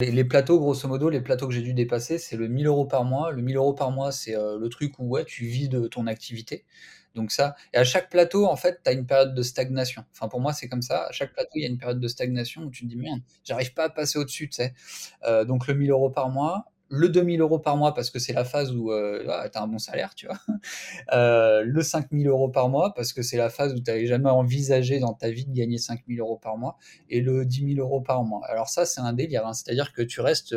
Les, plateaux, grosso modo, les plateaux que j'ai dû dépasser, c'est le 1000 euros par mois. Le 1000 euros par mois, c'est euh, le truc où ouais, tu vis de ton activité. Donc ça, et à chaque plateau, en fait, tu as une période de stagnation. Enfin, pour moi, c'est comme ça. À chaque plateau, il y a une période de stagnation où tu te dis, merde, j'arrive pas à passer au-dessus, tu sais. Euh, donc le 1000 euros par mois, le 2000 euros par mois parce que c'est la phase où euh, ah, un bon salaire, tu vois. Euh, le 5000 euros par mois parce que c'est la phase où tu n'avais jamais envisagé dans ta vie de gagner 5000 euros par mois. Et le 10 000 euros par mois. Alors ça, c'est un délire. Hein. C'est-à-dire que tu restes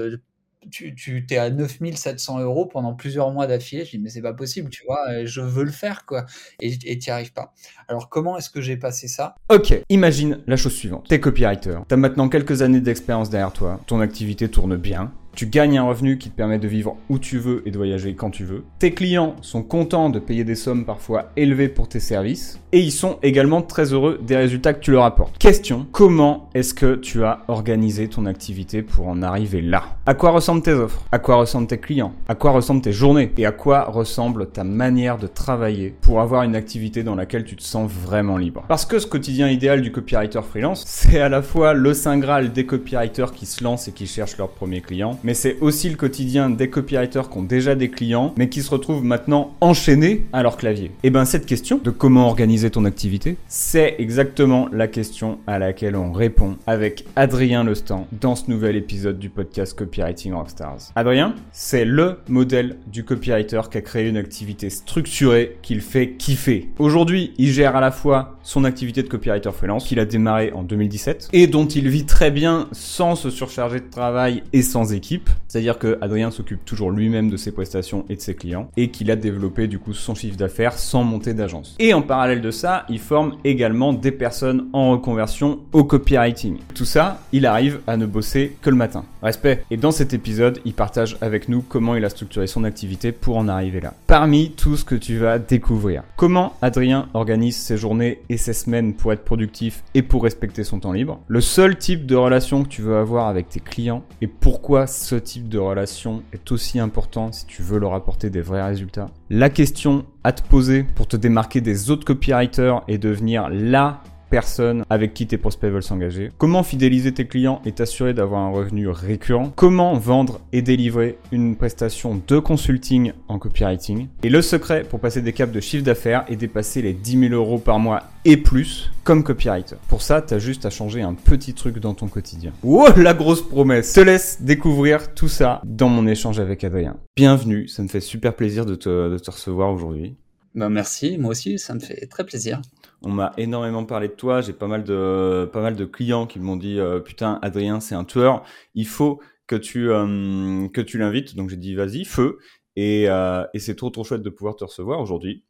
tu, tu es à 9700 euros pendant plusieurs mois d'affilée. Je dis, mais c'est pas possible, tu vois, je veux le faire, quoi. Et tu arrives pas. Alors, comment est-ce que j'ai passé ça? Ok, imagine la chose suivante. T'es copywriter. T'as maintenant quelques années d'expérience derrière toi. Ton activité tourne bien. Tu gagnes un revenu qui te permet de vivre où tu veux et de voyager quand tu veux. Tes clients sont contents de payer des sommes parfois élevées pour tes services. Et ils sont également très heureux des résultats que tu leur apportes. Question, comment est-ce que tu as organisé ton activité pour en arriver là? À quoi ressemblent tes offres? À quoi ressemblent tes clients? À quoi ressemblent tes journées? Et à quoi ressemble ta manière de travailler pour avoir une activité dans laquelle tu te sens vraiment libre? Parce que ce quotidien idéal du copywriter freelance, c'est à la fois le saint graal des copywriters qui se lancent et qui cherchent leurs premiers clients, mais c'est aussi le quotidien des copywriters qui ont déjà des clients, mais qui se retrouvent maintenant enchaînés à leur clavier. Et eh bien cette question de comment organiser ton activité, c'est exactement la question à laquelle on répond avec Adrien Lestan dans ce nouvel épisode du podcast Copywriting Rockstars. Adrien, c'est le modèle du copywriter qui a créé une activité structurée qu'il fait kiffer. Aujourd'hui, il gère à la fois son activité de copywriter freelance qu'il a démarré en 2017 et dont il vit très bien sans se surcharger de travail et sans équipe c'est-à-dire que Adrien s'occupe toujours lui-même de ses prestations et de ses clients, et qu'il a développé du coup son chiffre d'affaires sans monter d'agence. Et en parallèle de ça, il forme également des personnes en reconversion au copywriting. Tout ça, il arrive à ne bosser que le matin. Respect. Et dans cet épisode, il partage avec nous comment il a structuré son activité pour en arriver là. Parmi tout ce que tu vas découvrir, comment Adrien organise ses journées et ses semaines pour être productif et pour respecter son temps libre, le seul type de relation que tu veux avoir avec tes clients et pourquoi ce type de relation est aussi important si tu veux leur apporter des vrais résultats. La question à te poser pour te démarquer des autres copywriters et devenir la personne avec qui tes prospects veulent s'engager. Comment fidéliser tes clients et t'assurer d'avoir un revenu récurrent? Comment vendre et délivrer une prestation de consulting en copywriting? Et le secret pour passer des caps de chiffre d'affaires et dépasser les 10 000 euros par mois et plus comme copywriter. Pour ça, t'as juste à changer un petit truc dans ton quotidien. Wow, la grosse promesse. Te laisse découvrir tout ça dans mon échange avec Adrien. Bienvenue, ça me fait super plaisir de te, de te recevoir aujourd'hui. Ben merci, moi aussi, ça me fait très plaisir. On m'a énormément parlé de toi. J'ai pas mal de pas mal de clients qui m'ont dit euh, putain Adrien c'est un tueur. Il faut que tu euh, que tu l'invites. Donc j'ai dit vas-y feu. Et, euh, et c'est trop trop chouette de pouvoir te recevoir aujourd'hui.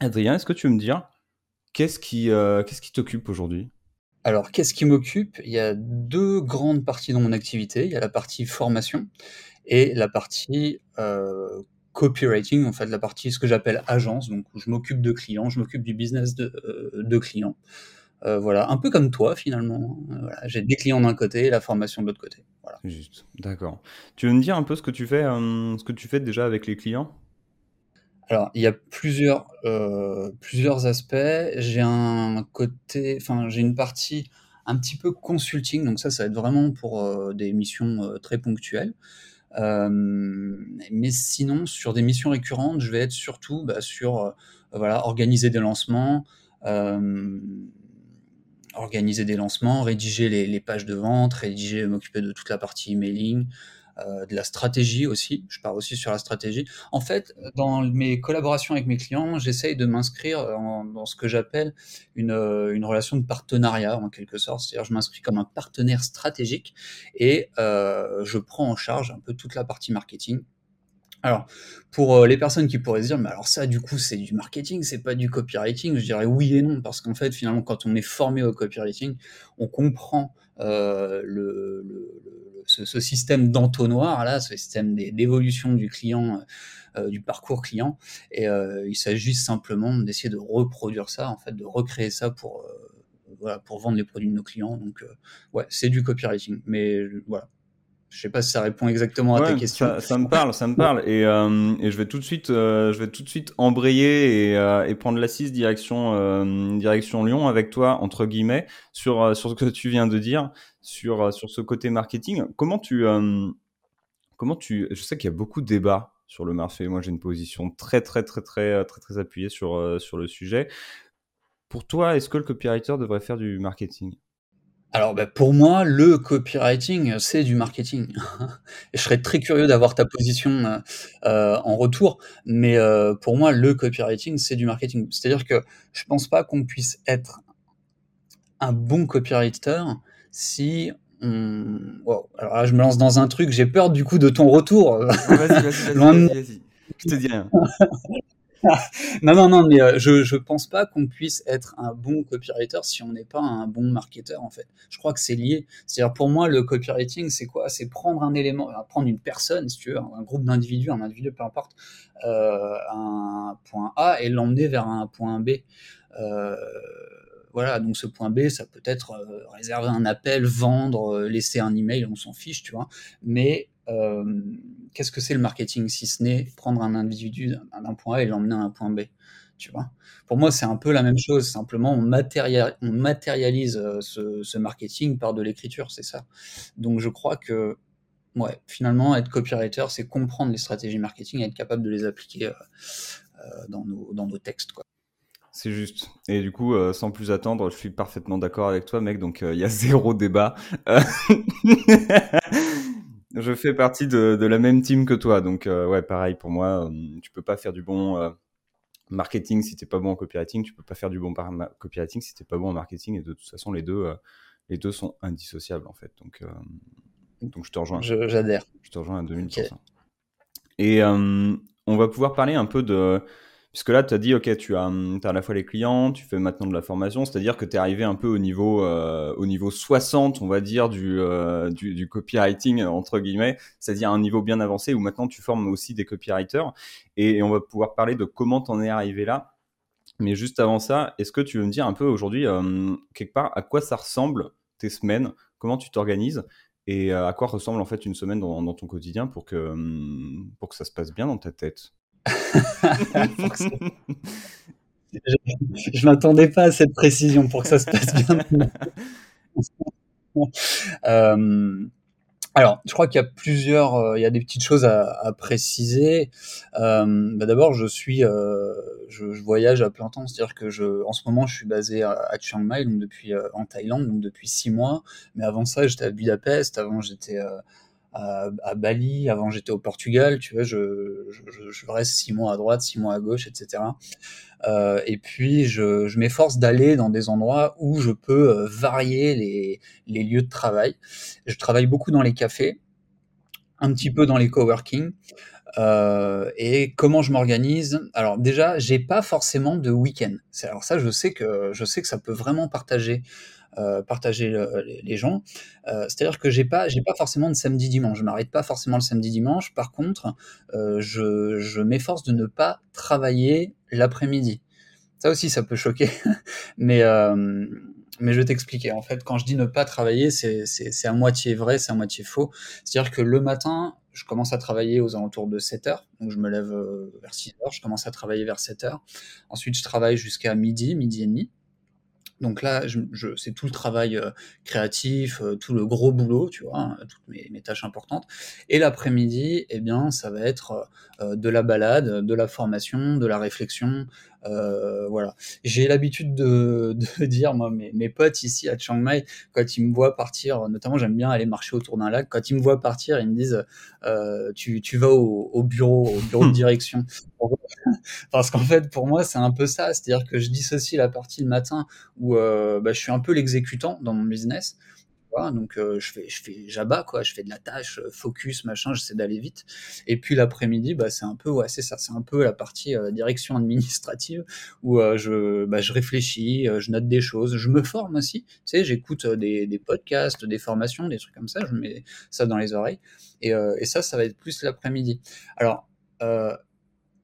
Adrien, est-ce que tu veux me dire qu'est-ce qui qu'est-ce qui t'occupe aujourd'hui? Alors qu'est-ce qui m'occupe? Il y a deux grandes parties dans mon activité. Il y a la partie formation et la partie copywriting, en fait, la partie ce que j'appelle agence, donc je m'occupe de clients, je m'occupe du business de, euh, de clients. Euh, voilà, un peu comme toi finalement. Voilà, j'ai des clients d'un côté et la formation de l'autre côté. Voilà. Juste, d'accord. Tu veux me dire un peu ce que tu fais, euh, ce que tu fais déjà avec les clients? Alors, il y a plusieurs, plusieurs aspects. J'ai un côté, enfin, j'ai une partie un petit peu consulting, donc ça, ça va être vraiment pour des missions très ponctuelles. Euh, mais sinon, sur des missions récurrentes, je vais être surtout bah, sur euh, organiser des lancements, euh, organiser rédiger les, les, pages de vente, rédiger, m'occuper de toute la partie emailing, euh, de la stratégie aussi. Je pars aussi sur la stratégie. En fait, dans mes collaborations avec mes clients, j'essaye de m'inscrire dans ce que j'appelle une, euh, une, relation de partenariat en quelque sorte. C'est-à-dire, je m'inscris comme un partenaire stratégique et euh, je prends en charge un peu toute la partie marketing. Alors, pour les personnes qui pourraient se dire, mais alors ça, du coup, c'est du marketing, c'est pas du copywriting, je dirais oui et non, parce qu'en fait, finalement, quand on est formé au copywriting, on comprend euh, le, le, ce, système d'entonnoir là, ce système d'évolution du client, euh, du parcours client. Et euh, il s'agit simplement d'essayer de reproduire ça, en fait, de recréer ça pour euh, voilà, pour vendre les produits de nos clients. Donc ouais, c'est du copywriting, mais voilà. Je sais pas si ça répond exactement à ta question. Ça, ça, me parle, ça me parle, et, et je vais tout de suite, je vais tout de suite embrayer et, et prendre l'assise direction direction Lyon avec toi entre guillemets sur sur ce que tu viens de dire sur, sur ce côté marketing. Comment tu, comment tu, je sais qu'il y a beaucoup de débats sur le marché. Moi, j'ai une position très, très, très, très, très, très appuyée sur, sur le sujet. Pour toi, est-ce que le copywriter devrait faire du marketing? Alors, bah, pour moi, le copywriting, c'est du marketing. je serais très curieux d'avoir ta position euh, euh, en retour, mais euh, pour moi, le copywriting, c'est du marketing. C'est-à-dire que je pense pas qu'on puisse être un bon copywriter si on... Alors là, je me lance dans un truc, j'ai peur du coup de ton retour. Vas-y, vas-y, vas-y, vas-y. Je te dis rien. non, non, non, mais euh, je, je pense pas qu'on puisse être un bon copywriter si on n'est pas un bon marketeur, en fait. Je crois que c'est lié. C'est-à-dire, pour moi, le copywriting, c'est quoi? C'est prendre un élément, prendre une personne, si tu veux, un groupe d'individus, un individu, peu importe, euh, un point A et l'emmener vers un point B. Euh, voilà, donc ce point B, ça peut être euh, réserver un appel, vendre, euh, laisser un email, on s'en fiche, tu vois. Mais euh, qu'est-ce que c'est le marketing si ce n'est prendre un individu d'un point A et l'emmener à un point B tu vois? Pour moi, c'est un peu la même chose. Simplement, on, matérialise euh, ce, marketing par de l'écriture, c'est ça. Donc, je crois que, ouais, finalement, être copywriter, c'est comprendre les stratégies marketing et être capable de les appliquer euh, dans, nos, dans nos textes, quoi. C'est juste. Et du coup, sans plus attendre, je suis parfaitement d'accord avec toi, mec. Donc, il y a zéro débat. Je fais partie de, de, la même team que toi, donc euh, ouais, pareil pour moi. Euh, tu peux pas faire du bon euh, marketing si t'es pas bon en copywriting. Tu peux pas faire du bon copywriting si t'es pas bon en marketing. Et de toute façon, les deux, les deux sont indissociables en fait. Donc, donc je te rejoins. J'adhère. Je, te rejoins à 2000%. Et on va pouvoir parler un peu de Puisque là, tu as dit, OK, tu as, hum, à la fois les clients, tu fais maintenant de la formation, c'est-à-dire que tu es arrivé un peu au niveau, euh, au niveau 60, on va dire, du, euh, copywriting, entre guillemets, c'est-à-dire un niveau bien avancé où maintenant tu formes aussi des copywriters. Et, on va pouvoir parler de comment tu en es arrivé là. Mais juste avant ça, est-ce que tu veux me dire un peu aujourd'hui, euh, quelque part, à quoi ça ressemble tes semaines, comment tu t'organises? Et à quoi ressemble en fait une semaine dans, ton quotidien hum, pour que ça se passe bien dans ta tête? Je, m'attendais pas à cette précision pour que ça se passe bien. euh, alors, je crois qu'il y a plusieurs, euh, il y a des petites choses à, préciser. Euh, bah D'abord, je suis, je, voyage à plein temps, c'est-à-dire que en ce moment, je suis basé à, à Chiang Mai, donc depuis en Thaïlande, donc depuis six mois. Mais avant ça, j'étais à Budapest. Avant, j'étais à, Bali, avant j'étais au Portugal, tu vois, je, reste six mois à droite, six mois à gauche, etc. Euh, et puis je, m'efforce d'aller dans des endroits où je peux euh, varier les, les lieux de travail. Je travaille beaucoup dans les cafés, un petit peu dans les coworking. Euh, et comment je m'organise? Alors déjà, j'ai pas forcément de week-end. Alors ça, je sais que je sais que ça peut vraiment partager euh, partager les, gens. Euh, c'est-à-dire que j'ai pas, j'ai pas forcément de samedi dimanche. Je m'arrête pas forcément le samedi dimanche. Par contre, euh, je, je m'efforce de ne pas travailler l'après-midi. Ça aussi, ça peut choquer, mais mais je vais t'expliquer. En fait, quand je dis ne pas travailler, c'est à moitié vrai, c'est à moitié faux. C'est-à-dire que le matin, je commence à travailler aux alentours de 7 heures. Donc, je me lève vers 6 heures, je commence à travailler vers 7 heures. Ensuite, je travaille jusqu'à midi, midi et demi. Donc là, c'est tout le travail euh, créatif, euh, tout le gros boulot, tu vois, hein, toutes mes, mes, tâches importantes. Et l'après-midi, eh bien, ça va être euh, de la balade, de la formation, de la réflexion, euh, voilà. J'ai l'habitude de, de, dire, moi, mes, mes, potes ici à Chiang Mai, quand ils me voient partir, notamment j'aime bien aller marcher autour d'un lac, quand ils me voient partir, ils me disent, euh, tu, tu vas au, au, bureau, au bureau de direction. Parce qu'en fait, pour moi, c'est un peu ça, c'est-à-dire que je dissocie la partie le matin où euh, bah, je suis un peu l'exécutant dans mon business donc euh, je fais, je fais j'abats quoi, je fais de la tâche, euh, focus, machin, j'essaie d'aller vite. Et puis l'après-midi, bah c'est un peu c'est ça, c'est un peu la partie euh, direction administrative où je bah, je réfléchis, je note des choses, je me forme aussi. Tu sais, j'écoute des, des podcasts, des formations, des trucs comme ça, je mets ça dans les oreilles. Et, et ça, ça va être plus l'après-midi. Alors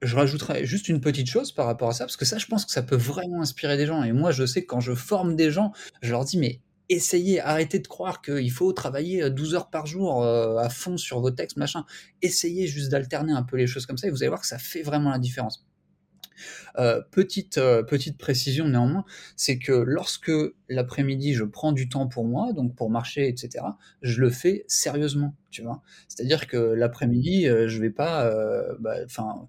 je rajouterais juste une petite chose par rapport à ça, parce que ça, je pense que ça peut vraiment inspirer des gens. Et moi, je sais que quand je forme des gens, je leur dis, mais essayez, arrêtez de croire qu'il faut travailler 12 heures par jour à fond sur vos textes, machin. Essayez juste d'alterner un peu les choses comme ça et vous allez voir que ça fait vraiment la différence. Heu, petite, heu, petite précision néanmoins, c'est que lorsque l'après-midi je prends du temps pour moi, donc pour marcher et cetera, je le fais sérieusement, tu vois? C'est-à-dire que l'après-midi, heu, je vais pas, heu, bah, enfin,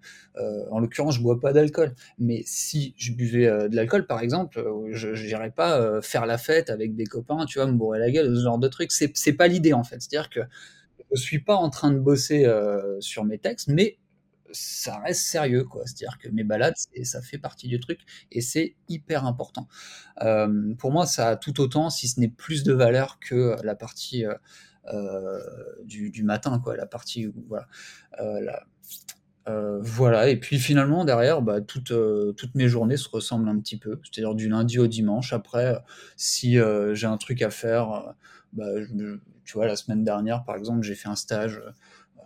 en l'occurrence, je bois pas d'alcool, mais si je buvais, de l'alcool par exemple, je j'irais pas, faire la fête avec des copains, tu vois? Me bourrer la gueule, ce genre de truc. C'est pas l'idée en fait. C'est-à-dire que je suis pas en train de bosser, sur mes textes, mais ça reste sérieux, quoi. C'est-à-dire que mes balades, ça fait partie du truc et c'est hyper important. Hem, pour moi, ça a tout autant, si ce n'est plus de valeur que la partie, heu heu, du du matin, quoi, la partie où voilà, et puis finalement derrière, bah, toutes, toutes mes journées se ressemblent un petit peu. C'est-à-dire du lundi au dimanche. Après, si, j'ai un truc à faire, bah, tu vois, la semaine dernière, par exemple, j'ai fait un stage,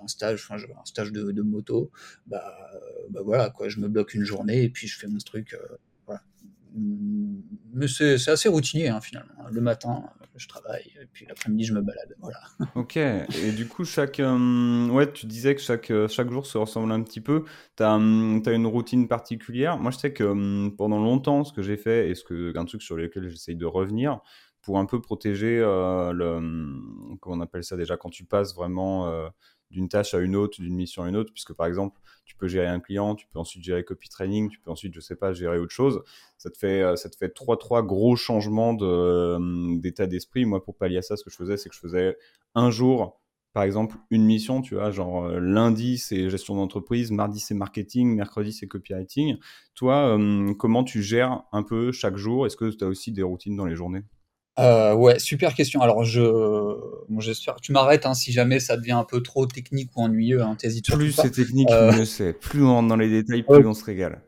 un stage, enfin, un stage de moto, bah, bah, voilà, quoi, je me bloque une journée et puis je fais mon truc, heu, voilà. Mmh, mais c'est assez routinier, hein, finalement. Le matin, je travaille et puis l'après-midi, je me balade, voilà. OK et du coup, chaque, hem, ouais, tu disais que chaque, heu, chaque jour se ressemble un petit peu. Tu as, une routine particulière? Moi, je sais que, pendant longtemps, ce que j'ai fait et ce que un truc sur lequel j'essaye de revenir pour un peu protéger, le, comment on appelle ça déjà? Quand tu passes vraiment, d'une tâche à une autre, d'une mission à une autre, puisque par exemple, tu peux gérer un client, tu peux ensuite gérer copy training, tu peux ensuite, je sais pas, gérer autre chose. Ça te fait, heu, ça te fait 3- 3 gros changements mmh, d'état d'esprit. Moi, pour pallier à ça, ce que je faisais, c'est que je faisais un jour, par exemple, une mission, tu vois? Genre, heu, lundi, c'est gestion d'entreprise, mardi, c'est marketing, mercredi, c'est copywriting. Toi, comment tu gères un peu chaque jour? Est-ce que tu as aussi des routines dans les journées? Heu, ouais, super question. Alors je bon, j'espère tu m'arrêtes, hein, si jamais ça devient un peu trop technique ou ennuyeux, hein, Plus c'est technique, Heu, mieux c'est. Plus on rentre dans les détails, plus on se régale.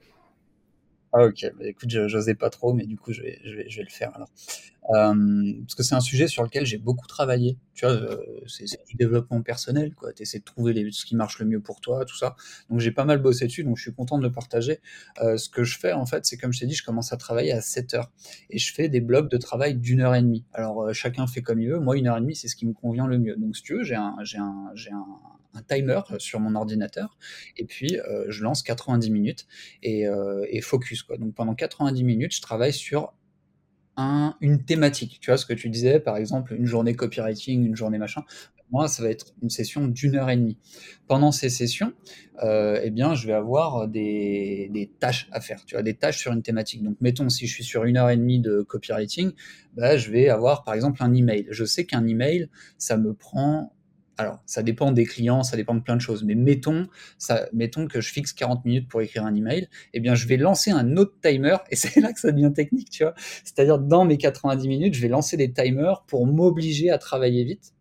Ah OK, bah, écoute, j'osais pas trop, mais du coup, je vais je vais je vais le faire alors. Hem, parce que c'est un sujet sur lequel j'ai beaucoup travaillé. Tu vois, heu, c'est du développement personnel, quoi. Tu essaies de trouver ce qui marche le mieux pour toi, tout ça. Donc j'ai pas mal bossé dessus, donc je suis content de le partager. Heu, ce que je fais, en fait, c'est comme je t'ai dit, je commence à travailler à 07:00 et je fais des blocs de travail d'1 heure et demie. Alors, chacun fait comme il veut. Moi, 1 heure et demie, c'est ce qui me convient le mieux. Donc si tu veux, j'ai un timer sur mon ordinateur et puis, je lance 90 minutes et et focus, quoi. Donc pendant 90 minutes, je travaille sur un une thématique. Tu vois, ce que tu disais, par exemple, une journée copywriting, une journée machin. Moi, ça va être une session d'1 heure et demie. Pendant ces sessions, heu et bien, je vais avoir des des tâches à faire, tu vois? Des tâches sur une thématique. Donc mettons, si je suis sur 1 heure et demie de copywriting, bah, je vais avoir, par exemple, un email. Je sais qu'un email, ça me prend alors ça dépend des clients, ça dépend de plein de choses, mais mettons mettons que je fixe 40 minutes pour écrire un email et bien, je vais lancer un autre timer et c'est là que ça devient technique, tu vois? C'est-à-dire dans mes 90 minutes, je vais lancer des timers pour m'obliger à travailler vite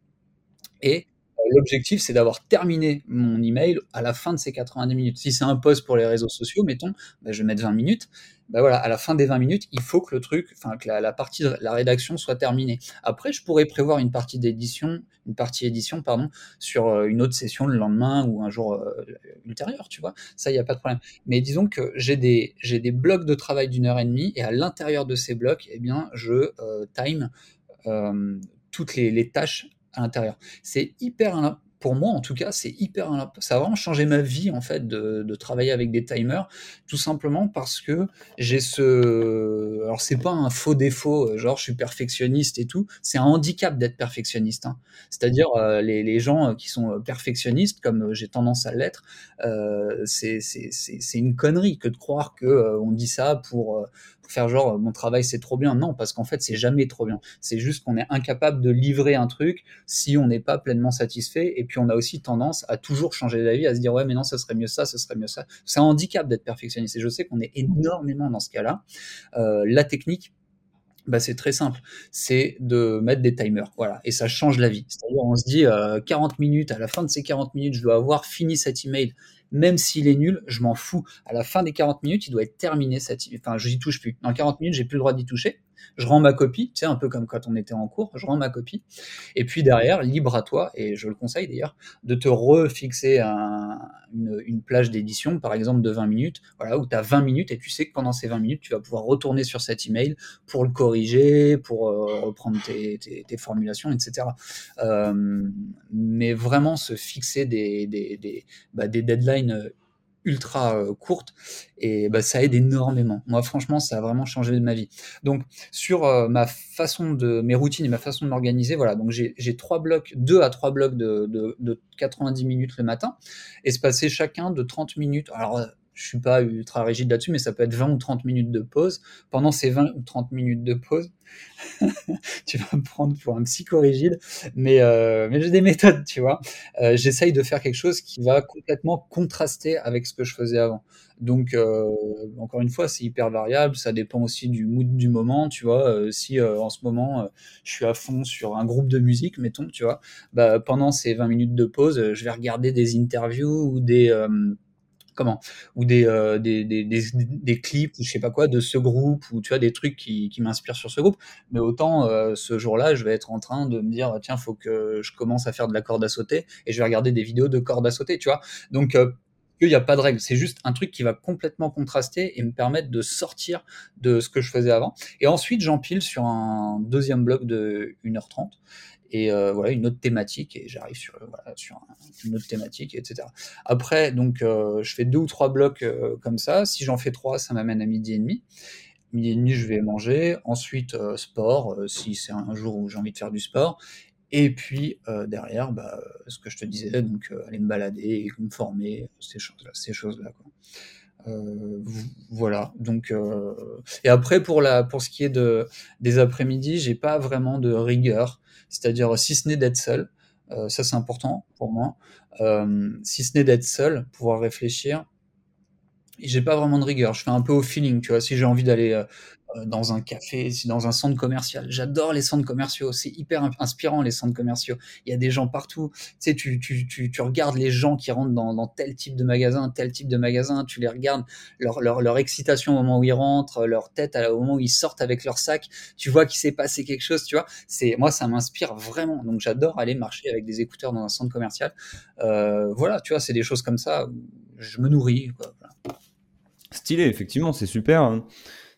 et l'objectif, c'est d'avoir terminé mon email à la fin de ces 90 minutes. Si c'est un post pour les réseaux sociaux, mettons, bah, je vais mettre 20 minutes. Bah, voilà, à la fin des 20 minutes, il faut que le truc, enfin que la partie de la rédaction soit terminée. Après, je pourrais prévoir une partie d'édition une partie édition, pardon, sur, heu, une autre session le lendemain ou un jour, heu, ultérieur, tu vois? Ça, il y a pas de problème. Mais disons que j'ai des blocs de travail d'1 heure et demie et à l'intérieur de ces blocs et bien, je, heu, time, toutes les tâches à l'intérieur. C'est hyper pour moi, en tout cas, c'est hyper ça a vraiment changé ma vie, en fait, de travailler avec des timers, tout simplement parce que j'ai ce alors c'est pas un faux défaut, heu, genre je suis perfectionniste et tout. C'est un handicap d'être perfectionniste, hein. C'est-à-dire, heu, les gens qui sont, perfectionnistes, comme j'ai tendance à l'être, c'est une connerie que de croire que, on dit ça pour faire genre: «Mon travail, c'est trop bien». Non, parce qu'en fait, c'est jamais trop bien. C'est juste qu'on est incapable de livrer un truc si on n'est pas pleinement satisfait et puis on a aussi tendance à toujours changer d'avis, à se dire: «Ouais, mais non, ça serait mieux ça, ça serait mieux ça». C'est un handicap d'être perfectionniste et je sais qu'on est énormément dans ce cas-là. Heu, la technique, bah, c'est très simple, c'est de mettre des timers, voilà et ça change la vie. C'est-à-dire, on se dit, heu: «40 minutes, à la fin de ces 40 minutes, je dois avoir fini cet email, même s'il est nul, je m'en fous. À la fin des 40 minutes, il doit être terminé cet e enfin, j'y touche plus. Dans 40 minutes, j'ai plus le droit d'y toucher. Je rends ma copie», tu sais, un peu comme quand on était en cours, je rends ma copie et puis derrière, libre à toi et je le conseille d'ailleurs, de te refixer un une plage d'édition, par exemple, de 20 minutes, voilà, où tu as 20 minutes et tu sais que pendant ces 20 minutes, tu vas pouvoir retourner sur cet email pour le corriger, pour, heu, reprendre tes formulations et cetera. Hem, mais vraiment se fixer des des des, bah, deadlines, ultra euh, courtes et bah, ça aide énormément. Moi, franchement, ça a vraiment changé ma vie. Donc, sur euh, ma façon de mes routines et ma façon de m'organiser, voilà. Donc, j'ai trois blocs, deux à trois blocs de, de, de 90 minutes le matin passer chacun de 30 minutes. Alors, je suis pas ultra rigide là-dessus, mais ça peut être 20 ou 30 minutes de pause. Pendant ces 20 ou 30 minutes de pause, tu vas me prendre pour un psychorigide, mais, euh, mais j'ai des méthodes, tu vois. Euh, J'essaye de faire quelque chose qui va complètement contraster avec ce que je faisais avant. Donc, euh, encore une fois, c'est hyper variable, ça dépend aussi du mood du moment, tu vois. Si en ce moment, je suis à fond sur un groupe de musique, mettons, tu vois, bah, pendant ces 20 minutes de pause, je vais regarder des interviews ou des comment? Ou des, euh, des, clips ou je sais pas quoi de ce groupe ou tu vois des trucs qui, m'inspirent sur ce groupe. Mais autant euh, ce jour-là je vais être en train de me dire tiens faut que je commence à faire de la corde à sauter et je vais regarder des vidéos de corde à sauter tu vois. Donc euh, il n'y a pas de règle, c'est juste un truc qui va complètement contraster et me permettre de sortir de ce que je faisais avant. Et ensuite, j'empile sur un deuxième bloc de 1h30 et euh, voilà une autre thématique et j'arrive sur sur une autre thématique etc après donc euh, je fais deux ou trois blocs euh, comme ça. Si j'en fais trois ça m'amène à midi et demi. Midi et demi je vais manger. Ensuite sport si c'est un jour où j'ai envie de faire du sport. Et puis derrière bah, ce que je te disais donc aller me balader me former ces choses là ces choses là quoi. Euh, voilà. Donc, euh, et après pour la pour ce qui est de des après-midi, j'ai pas vraiment de rigueur. C'est-à-dire si ce n'est d'être seul, euh, ça c'est important pour moi, si ce n'est d'être seul, pouvoir réfléchir, j'ai pas vraiment de rigueur, je fais un peu au feeling, tu vois, si j'ai envie d'aller dans un café, dans un centre commercial. J'adore les centres commerciaux, c'est hyper inspirant les centres commerciaux. Il y a des gens partout. Tu sais, tu, tu, tu, regardes les gens qui rentrent dans, tel type de magasin, tel type de magasin, tu les regardes, leur, leur, leur excitation au moment où ils rentrent, leur tête au moment où ils sortent avec leur sac. Tu vois qu'il s'est passé quelque chose, tu vois. Moi, ça m'inspire vraiment. Donc j'adore aller marcher avec des écouteurs dans un centre commercial. Euh, voilà, tu vois, c'est des choses comme ça. je me nourris. Stylé, effectivement, c'est super. Hein.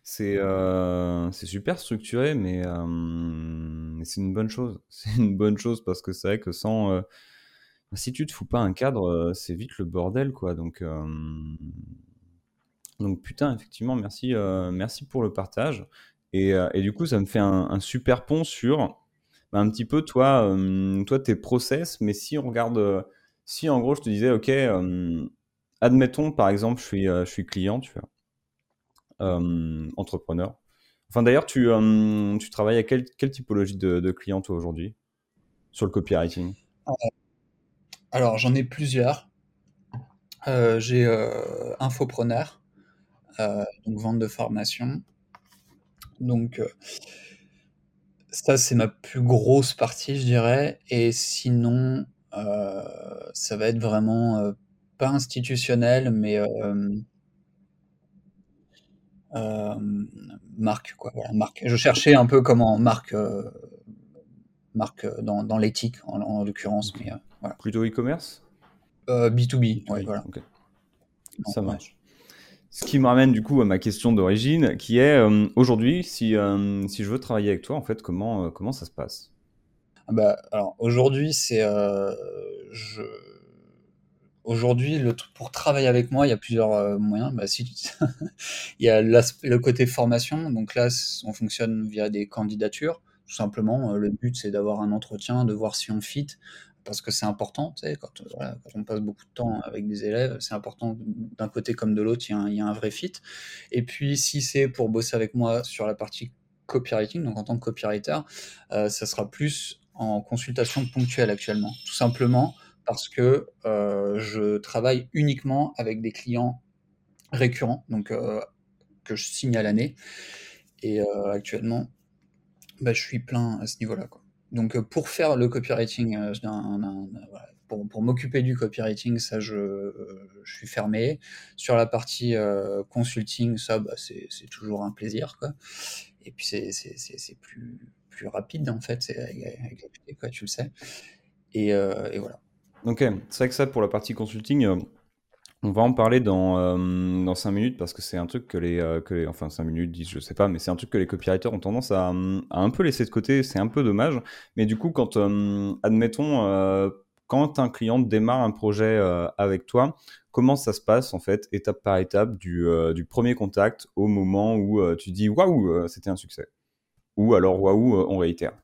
C'est euh, super structuré, mais, euh, mais c'est une bonne chose. C'est une bonne chose parce que c'est vrai que sans. Euh, si tu te fous pas un cadre, c'est vite le bordel, quoi. Donc, donc putain, effectivement, merci, merci pour le partage. Et, et, du coup, ça me fait un, super pont sur bah, un petit peu toi, toi, tes process. Mais si on regarde. si en gros, je te disais, ok, admettons par exemple, je suis, je suis client, tu vois entrepreneur. Enfin, d'ailleurs, tu, euh, travailles à quelle, typologie de, clients, toi, aujourd'hui, sur le copywriting? Alors, j'en ai plusieurs. Euh, j'ai euh, infopreneur, euh, donc vente de formation. Donc, euh, ça, c'est ma plus grosse partie, je dirais. Et sinon, ça va être vraiment pas institutionnel, mais euh, marque, quoi. Voilà, marque. Je cherchais un peu comment marque, euh, marque dans, dans l'éthique, en, en l'occurrence. Mais, euh, voilà. Plutôt e-commerce? B2B, ouais, voilà. Okay. Non, Ça marche. Ouais. Ce qui me ramène du coup à ma question d'origine, qui est euh, aujourd'hui, si, euh, si je veux travailler avec toi, en fait, comment, comment ça se passe? Ah bah, Alors aujourd'hui, c'est je Aujourd'hui, pour travailler avec moi, il y a plusieurs euh, moyens. Bah, il y a le côté formation. Donc là, on fonctionne via des candidatures. Tout simplement, euh, le but, c'est d'avoir un entretien, de voir si on fit, parce que c'est important. Quand, on passe beaucoup de temps avec des élèves, c'est important d'un côté comme de l'autre, il, il, y a un vrai fit. Et puis, si c'est pour bosser avec moi sur la partie copywriting, donc en tant que copywriter, euh, ça sera plus en consultation ponctuelle actuellement. Tout simplement parce que euh, je travaille uniquement avec des clients récurrents, donc euh, que je signe à l'année. Et euh, actuellement, bah, je suis plein à ce niveau-là. Donc pour faire le copywriting, pour, m'occuper du copywriting, ça je, suis fermé. Sur la partie consulting, ça bah, c'est toujours un plaisir. Et puis c'est plus, rapide en fait, avec, avec, quoi, tu le sais. Et voilà. Ok, c'est vrai que ça, pour la partie consulting, euh, on va en parler dans, euh, dans 5 minutes parce que c'est un truc que les, euh, que les, Enfin, 5 minutes, 10, je sais pas, mais c'est un truc que les copywriters ont tendance à, à, un peu laisser de côté. C'est un peu dommage. Mais du coup, quand, admettons, quand un client démarre un projet avec toi, comment ça se passe en fait, étape par étape, du, du premier contact au moment où tu dis waouh, c'était un succès? Ou alors waouh, on réitère?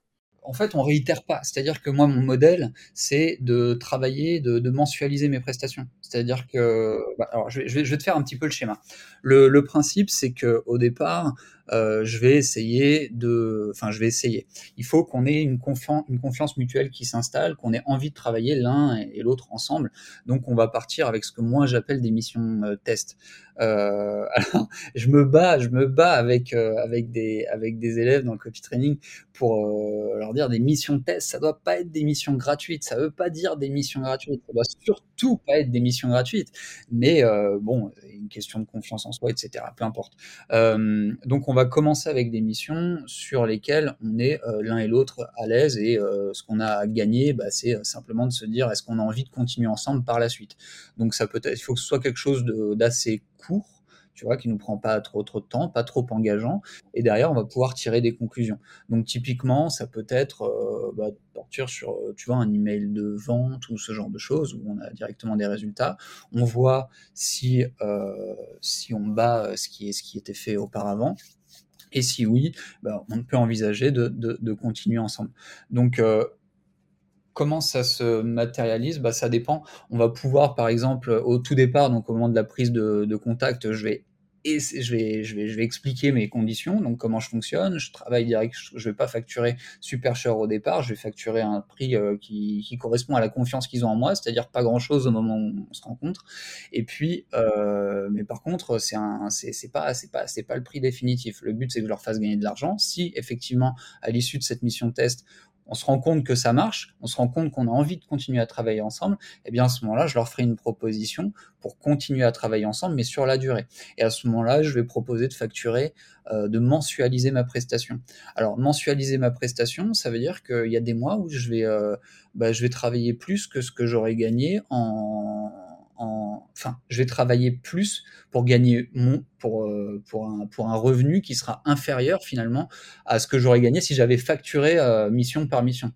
En fait, on réitère pas. C'est-à-dire que moi, mon modèle, c'est de travailler, de, mensualiser mes prestations. C'est-à-dire que, bah, alors, je vais, te faire un petit peu le schéma. Le, principe, c'est que au départ, euh, je vais essayer de, enfin, je vais essayer. Il faut qu'on ait une, confiance, une confiance mutuelle qui s'installe, qu'on ait envie de travailler l'un et, l'autre ensemble. Donc, on va partir avec ce que moi j'appelle des missions euh, test. Euh, alors, je me bats, je me bats avec euh, avec des avec des élèves dans le copy training pour leur dire des missions test. Ça doit pas être des missions gratuites. Ça veut pas dire des missions gratuites. Ça doit surtout pas être des missions gratuites. Mais bon, une question de confiance en soi, etc. Peu importe. donc, on va commencer avec des missions sur lesquelles on est euh, l'un et l'autre à l'aise et euh, ce qu'on a à gagner, bah, c'est euh, simplement de se dire est-ce qu'on a envie de continuer ensemble par la suite? Donc ça peut être, il faut que ce soit quelque chose d'assez court tu vois, qui nous prend pas trop trop de temps, pas trop engageant, et derrière on va pouvoir tirer des conclusions. Donc typiquement, ça peut être euh, bah, partir sur, tu vois, un email de vente ou ce genre de choses où on a directement des résultats. On voit si si on bat ce qui est ce qui était fait auparavant. Et si oui, bah, on peut envisager de, continuer ensemble. Donc, euh, comment ça se matérialise bah, Ça dépend. On va pouvoir, par exemple, au tout départ, donc au moment de la prise de, contact, je vais et je vais, je, vais, je vais expliquer mes conditions, donc comment je fonctionne. Je travaille direct, je ne vais pas facturer super cher au départ, je vais facturer un prix euh, qui, correspond à la confiance qu'ils ont en moi, c'est-à-dire pas grand-chose au moment où on se rencontre. Et puis, euh, mais par contre, c'est pas, pas, pas le prix définitif. Le but, c'est que je leur fasse gagner de l'argent. Si effectivement, à l'issue de cette mission test, on se rend compte que ça marche, on se rend compte qu'on a envie de continuer à travailler ensemble, et eh bien à ce moment-là, je leur ferai une proposition pour continuer à travailler ensemble, mais sur la durée. Et à ce moment-là, je vais proposer de facturer, euh, de mensualiser ma prestation. Alors mensualiser ma prestation, ça veut dire qu'il y a des mois où je vais, euh, bah, je vais travailler plus que ce que j'aurais gagné en enfin, je vais travailler plus pour gagner mon, pour, euh, pour, un, pour un revenu qui sera inférieur finalement à ce que j'aurais gagné si j'avais facturé euh, mission par mission.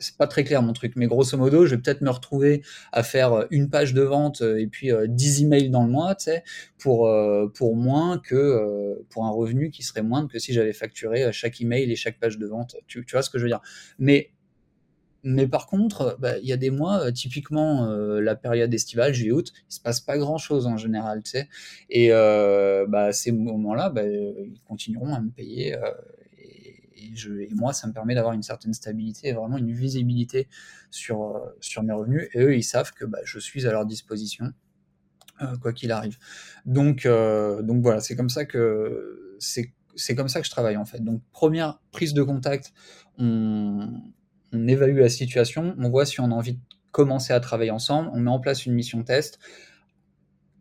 C'est pas très clair mon truc, mais grosso modo, je vais peut-être me retrouver à faire euh, une page de vente et puis 10 emails dans le mois, tu sais, pour, pour moins que pour un revenu qui serait moindre que si j'avais facturé chaque email et chaque page de vente. Tu, tu vois ce que je veux dire? Mais mais par contre, bah, il y a des mois, euh, typiquement euh, la période estivale, juillet août, il se passe pas grand chose en général, tu sais. Et euh, bah, ces moments-là, bah, ils continueront à me payer. Et, je, et, moi, ça me permet d'avoir une certaine stabilité et vraiment une visibilité sur, sur mes revenus. Et eux, ils savent que bah, je suis à leur disposition, quoi qu'il arrive. Donc, donc voilà, c'est comme ça que c'est c'est comme ça que je travaille en fait. Donc première prise de contact, on, on évalue la situation, on voit si on a envie de commencer à travailler ensemble, on met en place une mission test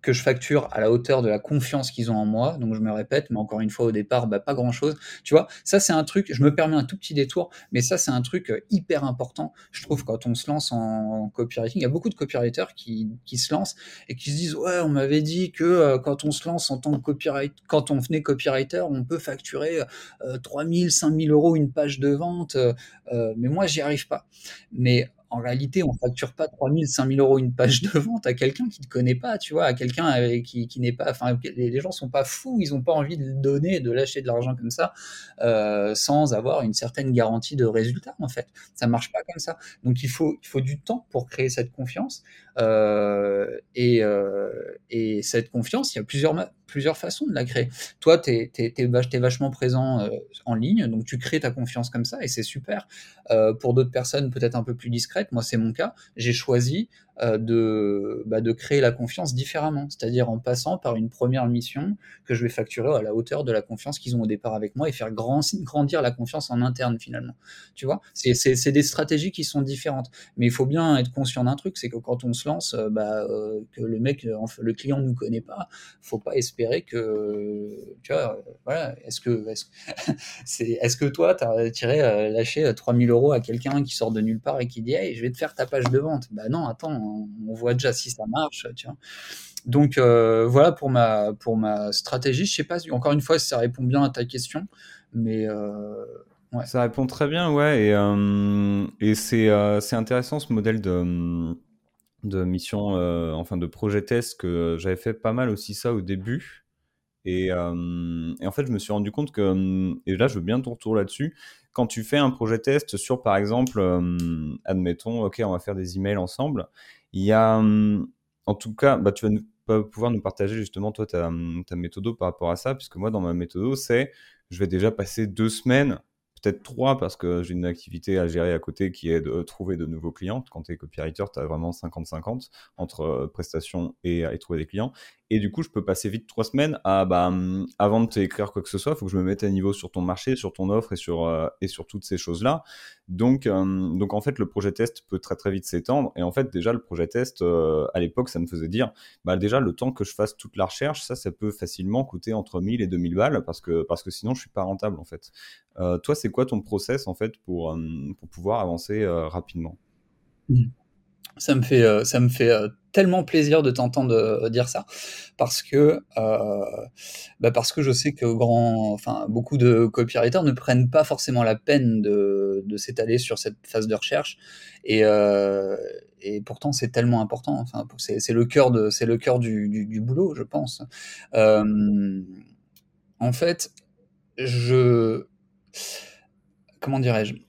que je facture à la hauteur de la confiance qu'ils ont en moi. Donc je me répète, mais encore une fois au départ, bah, pas grand chose. Tu vois, ça c'est un truc, je me permets un tout petit détour, mais ça c'est un truc euh, hyper important, je trouve, quand on se lance en, copywriting. Il y a beaucoup de copywriters qui, qui, se lancent et qui se disent, ouais, on m'avait dit que euh, quand on se lance en tant que copywriter, quand on venait copywriter, on peut facturer euh, 3000, 5000 euros une page de vente, euh, mais moi j'y arrive pas. Mais en réalité, on facture pas 3000, 5000 euros une page de vente à quelqu'un qui ne connaît pas, tu vois, à quelqu'un qui, qui n'est pas, enfin, les, gens sont pas fous, ils ont pas envie de donner, de lâcher de l'argent comme ça, euh, sans avoir une certaine garantie de résultat, en fait. Ça marche pas comme ça. Donc, il faut, il faut du temps pour créer cette confiance. Euh, et, euh, et cette confiance, il y a plusieurs, plusieurs façons de la créer. Toi, tu es, es, vachement présent euh, en ligne, donc tu crées ta confiance comme ça et c'est super. Pour d'autres personnes, peut-être un peu plus discrètes, moi c'est mon cas, j'ai choisi de, bah, de créer la confiance différemment, c'est-à-dire en passant par une première mission que je vais facturer à la hauteur de la confiance qu'ils ont au départ avec moi et faire grandir la confiance en interne finalement. Tu vois, c'est des stratégies qui sont différentes, mais il faut bien être conscient d'un truc, c'est que quand on se lance, euh, bah, euh, que le mec, le client nous connaît pas, faut pas espérer que, tu vois, voilà, est-ce que, est-ce est que toi, tu as tiré, lâcher 3000 euros à quelqu'un qui sort de nulle part et qui dit, hey, je vais te faire ta page de vente. Bah non, attends, on, voit déjà si ça marche, vois. Donc euh, voilà pour ma, pour ma stratégie. Je sais pas, encore une fois, si ça répond bien à ta question, mais, euh. Ça répond très bien, ouais. Et, euh, euh, c'est intéressant ce modèle de, de mission, enfin de projet test que j'avais fait pas mal aussi ça au début. Et, en fait, je me suis rendu compte que, et là, je veux bien ton retour là-dessus, quand tu fais un projet test sur, par exemple, admettons, OK, on va faire des emails ensemble, il y a, en tout cas, bah, tu vas pouvoir nous partager justement, toi, ta, ta méthode par rapport à ça, puisque moi, dans ma méthode, c'est, je vais déjà passer deux semaines peut-être trois parce que j'ai une activité à gérer à côté qui est de trouver de nouveaux clients. Quand tu es copywriter, tu as vraiment 50-50 entre euh, prestations et, trouver des clients. Et du coup, je peux passer vite trois semaines à, bah, avant de t'écrire quoi que ce soit, il faut que je me mette à niveau sur ton marché, sur ton offre et sur, euh, et sur toutes ces choses-là. Donc, euh, donc, en fait, le projet test peut très très vite s'étendre. Et en fait, déjà, le projet test, euh, à l'époque, ça me faisait dire, bah, déjà, le temps que je fasse toute la recherche, ça, ça peut facilement coûter entre 1000 et 2000 balles parce que, parce que sinon, je suis pas rentable, en fait. Toi, c'est quoi ton process, en fait, pour, euh, pour pouvoir avancer rapidement? Ça me fait, euh, ça me fait euh, tellement plaisir de t'entendre euh, dire ça, parce que, bah parce que je sais que grand, enfin, beaucoup de copywriters ne prennent pas forcément la peine de, de s'étaler sur cette phase de recherche, et, et pourtant c'est tellement important. Enfin, c'est le cœur de, c'est le cœur du, du, du, boulot, je pense. en fait, je, comment dirais-je?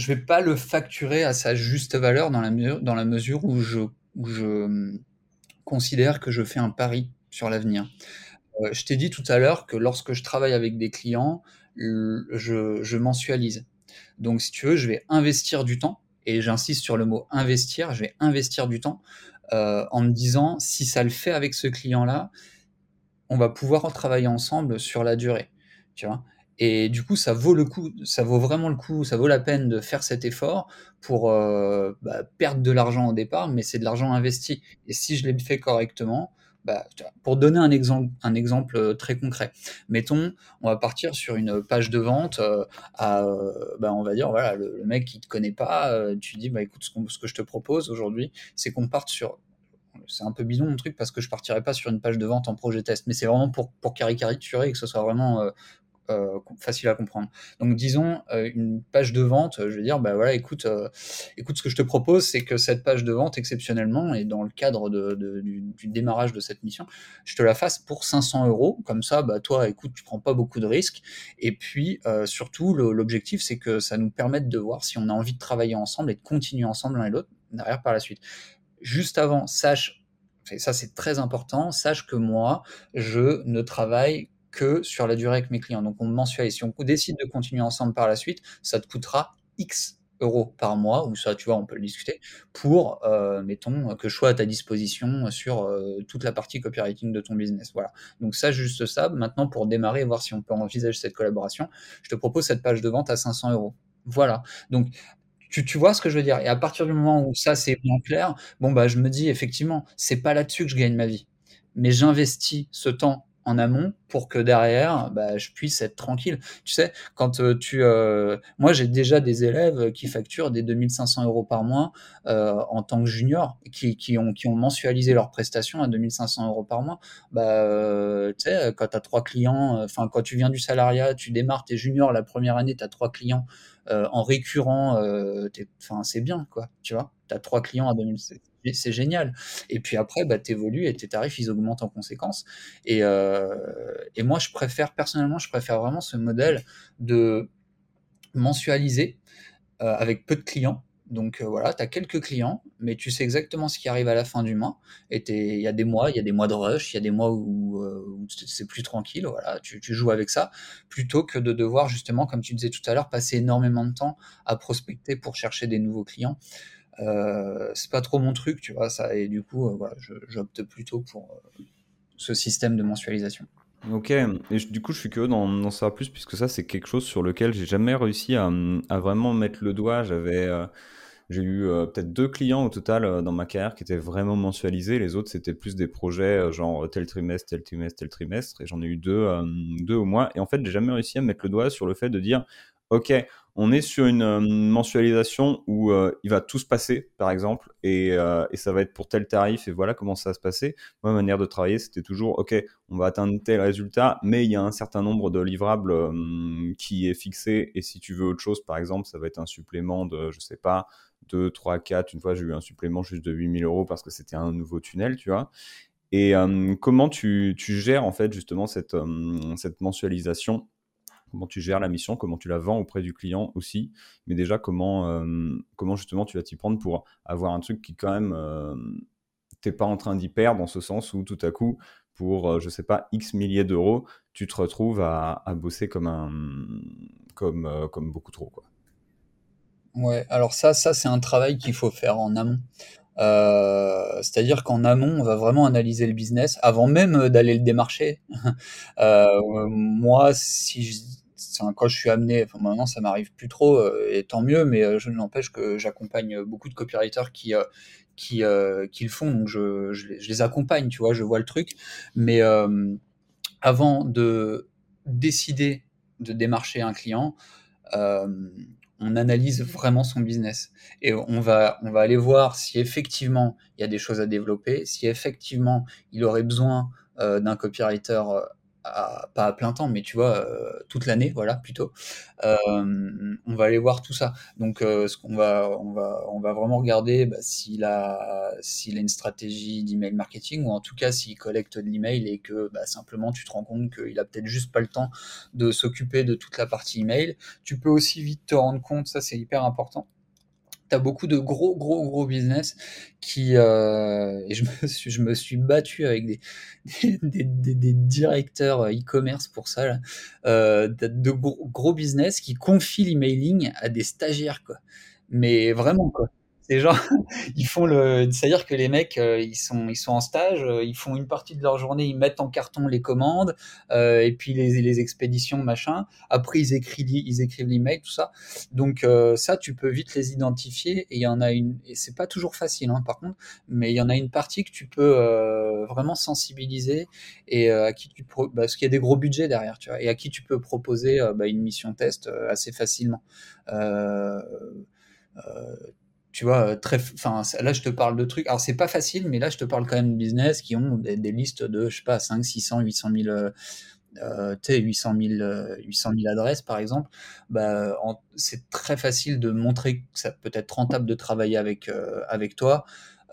Je vais pas le facturer à sa juste valeur dans la mesure, où, je, je considère que je fais un pari sur l'avenir. Euh, je t'ai dit tout à l'heure que lorsque je travaille avec des clients, je, mensualise. Donc, si tu veux, je vais investir du temps, et j'insiste sur le mot investir, je vais investir du temps euh, en me disant, si ça le fait avec ce client-là, on va pouvoir travailler ensemble sur la durée. Tu vois? Et du coup, ça vaut le coup, ça vaut vraiment le coup, ça vaut la peine de faire cet effort pour euh, bah, perdre de l'argent au départ, mais c'est de l'argent investi. Et si je l'ai fait correctement, bah, pour donner un exemple, un exemple très concret, mettons, on va partir sur une page de vente euh, à, euh, bah, on va dire, voilà, le, mec qui te connaît pas, euh, tu dis, bah écoute, ce, que je te propose aujourd'hui, c'est qu'on parte sur c'est un peu bidon mon truc parce que je partirai pas sur une page de vente en projet test, mais c'est vraiment pour, pour caricaturer et que ce soit vraiment euh, euh, facile à comprendre. Donc disons euh, une page de vente, je vais dire bah voilà écoute euh, écoute ce que je te propose c'est que cette page de vente exceptionnellement et dans le cadre de, du, démarrage de cette mission, je te la fasse pour 500 euros comme ça bah toi écoute tu prends pas beaucoup de risques et puis euh, surtout l'objectif c'est que ça nous permette de voir si on a envie de travailler ensemble et de continuer ensemble l'un et l'autre derrière par la suite. Juste avant sache et ça c'est très important, sache que moi je ne travaille que sur la durée avec mes clients. Donc on mensualise. Si on décide de continuer ensemble par la suite, ça te coûtera X euros par mois, ou ça, tu vois, on peut le discuter, pour, euh, mettons, que je sois à ta disposition sur euh, toute la partie copywriting de ton business. Voilà. Donc ça, juste ça. Maintenant, pour démarrer et voir si on peut envisager cette collaboration, je te propose cette page de vente à 500 euros. Voilà. Donc, tu, tu, vois ce que je veux dire? Et à partir du moment où ça, c'est bien clair, bon, bah, je me dis, effectivement, c'est pas là-dessus que je gagne ma vie. Mais j'investis ce temps en amont pour que derrière, bah, je puisse être tranquille. Tu sais, quand euh, tu... Euh, moi, j'ai déjà des élèves qui facturent des 2500 euros par mois euh, en tant que junior, qui, qui, ont, qui ont mensualisé leurs prestations à 2500 euros par mois. Bah, tu sais, quand tu as trois clients, enfin, quand tu viens du salariat, tu démarres, tes juniors la première année, tu as trois clients en récurrent, enfin, c'est bien, quoi, tu vois. Tu as trois clients à 2000 c'est génial. Et puis après, bah, tu évolues et tes tarifs, ils augmentent en conséquence. Et, euh, et moi, je préfère, personnellement, je préfère vraiment ce modèle de mensualiser euh, avec peu de clients. Donc euh, voilà, tu as quelques clients, mais tu sais exactement ce qui arrive à la fin du mois. Et il y a des mois, il y a des mois de rush, il y a des mois où, c'est plus tranquille, voilà, tu, joues avec ça, plutôt que de devoir justement, comme tu disais tout à l'heure, passer énormément de temps à prospecter pour chercher des nouveaux clients. Euh, c'est pas trop mon truc, tu vois, ça, et du coup, euh, voilà, j'opte plutôt pour euh, ce système de mensualisation. Ok, et du coup, je suis curieux d'en savoir plus, puisque ça, c'est quelque chose sur lequel j'ai jamais réussi à, à, vraiment mettre le doigt. J'avais, j'ai eu peut-être deux clients au total dans ma carrière qui étaient vraiment mensualisés. Les autres, c'était plus des projets genre tel trimestre, tel trimestre, tel trimestre, et j'en ai eu deux, deux au moins. Et en fait, j'ai jamais réussi à mettre le doigt sur le fait de dire, ok, on est sur une euh, mensualisation où euh, il va tout se passer, par exemple, et, et, ça va être pour tel tarif, et voilà comment ça va se passer. Moi, ma manière de travailler, c'était toujours, OK, on va atteindre tel résultat, mais il y a un certain nombre de livrables qui est fixé, et si tu veux autre chose, par exemple, ça va être un supplément de, je sais pas, 2, 3, 4. Une fois, j'ai eu un supplément juste de 8000 euros parce que c'était un nouveau tunnel, tu vois. Et comment tu, tu, gères en fait justement cette mensualisation Comment tu gères la mission Comment tu la vends auprès du client aussi Mais déjà, comment, comment justement tu vas t'y prendre pour avoir un truc qui quand même t'es pas en train d'y perdre dans ce sens où tout à coup, pour je sais pas X milliers d'euros, tu te retrouves à, bosser comme un comme, comme beaucoup trop quoi. Ouais, alors ça, ça c'est un travail qu'il faut faire en amont. Euh, c'est-à-dire qu'en amont, on va vraiment analyser le business avant même euh, d'aller le démarcher. Euh, moi, si je, quand je suis amené, enfin maintenant ça m'arrive plus trop, et tant mieux, mais je ne l'empêche que j'accompagne beaucoup de copywriters qui, qui, qui le font, donc je, je, les accompagne, tu vois, je vois le truc. Mais avant de décider de démarcher un client, on analyse vraiment son business et on va, on va aller voir si effectivement il y a des choses à développer, si effectivement il aurait besoin euh, d'un copywriter euh, pas à plein temps, mais tu vois, euh, toute l'année, voilà, plutôt. Euh, on va aller voir tout ça. Donc, euh, ce qu'on va, on va, on va vraiment regarder bah, s'il a, s'il a une stratégie d'email marketing ou en tout cas s'il collecte de l'email et que bah, simplement tu te rends compte qu'il a peut-être juste pas le temps de s'occuper de toute la partie email. Tu peux aussi vite te rendre compte, ça c'est hyper important tu as beaucoup de gros, gros, gros business qui. Euh, et je me, suis, battu avec des, directeurs e-commerce pour ça, euh, de, gros, gros, business qui confient l'emailing à des stagiaires. Mais vraiment, quoi. C'est genre, ils font le. C'est-à-dire que les mecs, euh, ils, sont, ils sont en stage, euh, ils font une partie de leur journée, ils mettent en carton les commandes, euh, et puis les, les expéditions, machin. Après, ils écrivent, ils écrivent l'email, tout ça. Donc, ça, tu peux vite les identifier, et il y en a une. Et c'est pas toujours facile, hein, par contre, mais il y en a une partie que tu peux vraiment sensibiliser, et à qui tu. Pro... Parce qu'il y a des gros budgets derrière, tu vois, et à qui tu peux proposer bah, une mission test assez facilement. Euh, tu vois, très, enfin, là, je te parle de trucs. Alors, c'est pas facile, mais là, je te parle quand même de business qui ont des, listes de, je sais pas, 5, 600, 800 000, euh, 800 000, 800 000 adresses, par exemple. Bah, c'est très facile de montrer que ça peut être rentable de travailler avec, euh, avec toi.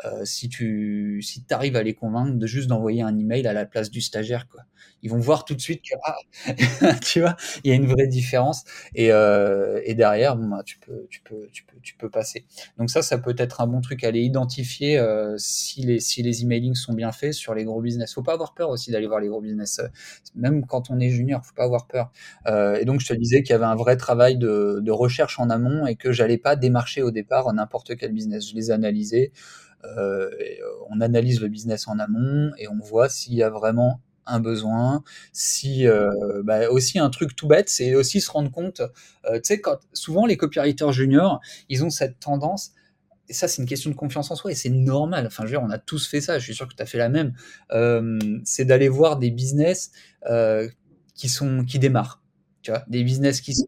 Euh, si tu si arrives à les convaincre de juste d'envoyer un email à la place du stagiaire quoi. Ils vont voir tout de suite que ah, tu vois, il y a une vraie différence et, euh, et derrière bon, bah, tu peux tu peux tu peux tu peux passer. Donc ça ça peut être un bon truc à aller identifier euh, si les si les emailings sont bien faits sur les gros business. Faut pas avoir peur aussi d'aller voir les gros business même quand on est junior, faut pas avoir peur. et donc je te disais qu'il y avait un vrai travail de, de recherche en amont et que j'allais pas démarcher au départ n'importe quel business. Je les analysais euh, on analyse le business en amont et on voit s'il y a vraiment un besoin, si euh, bah, aussi un truc tout bête, c'est aussi se rendre compte, euh, tu sais, quand souvent les copywriters juniors, ils ont cette tendance et ça, c'est une question de confiance en soi et c'est normal. Enfin, je veux dire, on a tous fait ça. Je suis sûr que tu as fait la même. c'est d'aller voir des business qui sont qui démarrent. Tu vois, des business qui sont.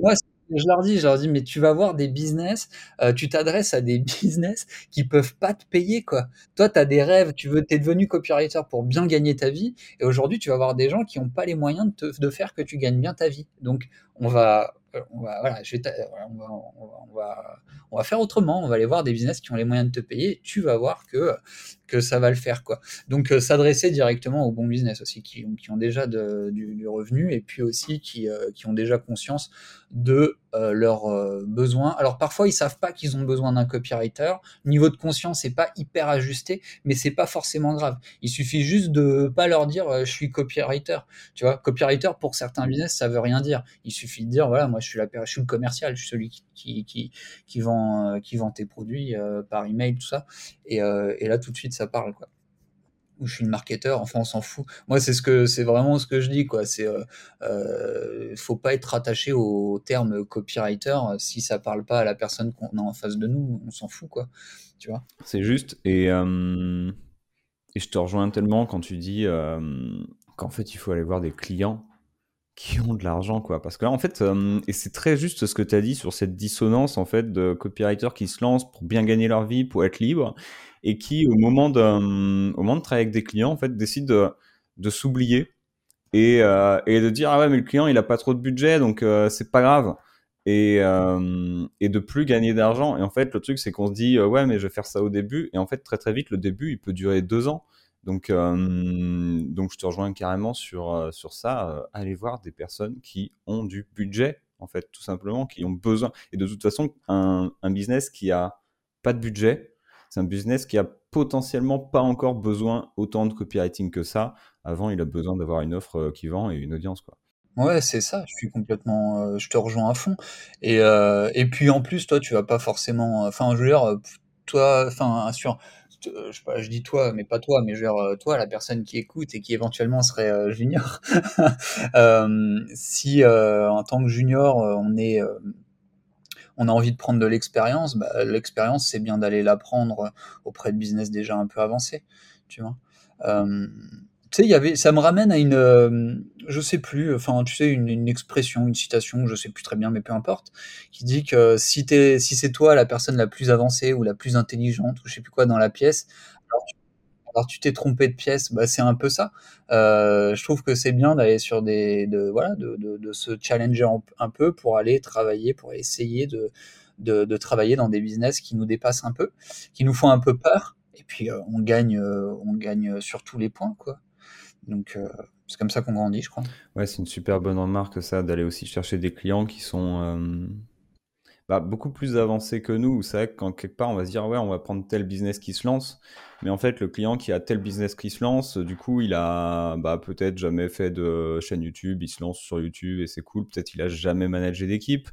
Moi, je leur dis, je leur dis, mais tu vas voir des business, euh, tu t'adresses à des business qui peuvent pas te payer, quoi. Toi, tu as des rêves, tu veux, t'es devenu copywriter pour bien gagner ta vie, et aujourd'hui, tu vas voir des gens qui n'ont pas les moyens de, faire que tu gagnes bien ta vie. Donc, on va, on on, va, faire autrement. On va aller voir des business qui ont les moyens de te payer. Tu vas voir que, que ça va le faire. Quoi. Donc, euh, s'adresser directement aux bons business aussi, qui, qui ont déjà de, du, du, revenu et puis aussi qui, qui ont déjà conscience de euh, leurs euh, besoins. Alors parfois ils savent pas qu'ils ont besoin d'un copywriter. Niveau de conscience c'est pas hyper ajusté, mais c'est pas forcément grave. Il suffit juste de pas leur dire euh, je suis copywriter. Tu vois, copywriter pour certains business ça veut rien dire. Il suffit de dire voilà moi je suis la je suis le commercial, je suis celui qui qui vend qui vend tes produits par email tout ça. Et, et là tout de suite ça parle quoi ou je suis le marketeur, enfin on s'en fout. Moi c'est ce que c'est vraiment ce que je dis quoi. C'est euh, euh faut pas être attaché au terme copywriter si ça parle pas à la personne qu'on a en face de nous, on s'en fout quoi. Tu vois? C'est juste et euh, je te rejoins tellement quand tu dis euh, qu'en fait il faut aller voir des clients qui ont de l'argent, quoi. Parce que là, en fait, euh, et c'est très juste ce que tu as dit sur cette dissonance, en fait, de copywriters qui se lancent pour bien gagner leur vie, pour être libre, et qui, au moment de, au moment de travailler avec des clients, en fait, décident de, de s'oublier et, euh, et de dire, ah ouais, mais le client, il a pas trop de budget, donc euh, c'est pas grave. Et, euh, et de plus gagner d'argent. Et en fait, le truc, c'est qu'on se dit, euh, ouais, mais je vais faire ça au début. Et en fait, très très vite, le début, il peut durer deux ans. Donc, euh, donc je te rejoins carrément sur, euh, sur ça. Euh, allez voir des personnes qui ont du budget, en fait, tout simplement, qui ont besoin. Et de toute façon, un, un business qui a pas de budget, c'est un business qui a potentiellement pas encore besoin autant de copywriting que ça. Avant, il a besoin d'avoir une offre qui vend et une audience, quoi. Ouais, c'est ça, je suis complètement, je te rejoins à fond. Et, et puis en plus, toi, tu vas pas forcément, enfin, je veux dire, toi, enfin, sur, pas, je dis toi, mais pas toi, mais dire, euh, toi, la personne qui écoute et qui éventuellement serait euh, junior, euh, si euh, en tant que junior, euh, on est, euh, on a envie de prendre de l'expérience, bah, l'expérience, c'est bien d'aller l'apprendre auprès de business déjà un peu avancés, tu vois. Tu sais, il y avait, ça me ramène à une, euh, je sais plus, enfin, tu sais, une, expression, une citation, je sais plus très bien, mais peu importe, qui dit que si c'est toi la personne la plus avancée ou la plus intelligente ou je sais plus quoi dans la pièce, alors tu t'es trompé de pièce, bah, c'est un peu ça. Euh, je trouve que c'est bien d'aller sur des, de, voilà, de, se challenger un, peu pour aller travailler, pour essayer de, travailler dans des business qui nous dépassent un peu, qui nous font un peu peur. Et puis euh, on gagne, on gagne sur tous les points, quoi. Donc euh, c'est comme ça qu'on grandit, je crois. Ouais, c'est une super bonne remarque ça, d'aller aussi chercher des clients qui sont euh, bah, beaucoup plus avancés que nous. C'est vrai que quand quelque part on va se dire ouais, on va prendre tel business qui se lance, mais en fait le client qui a tel business qui se lance, du coup il a bah, peut-être jamais fait de chaîne YouTube, il se lance sur YouTube et c'est cool. Peut-être il a jamais managé d'équipe.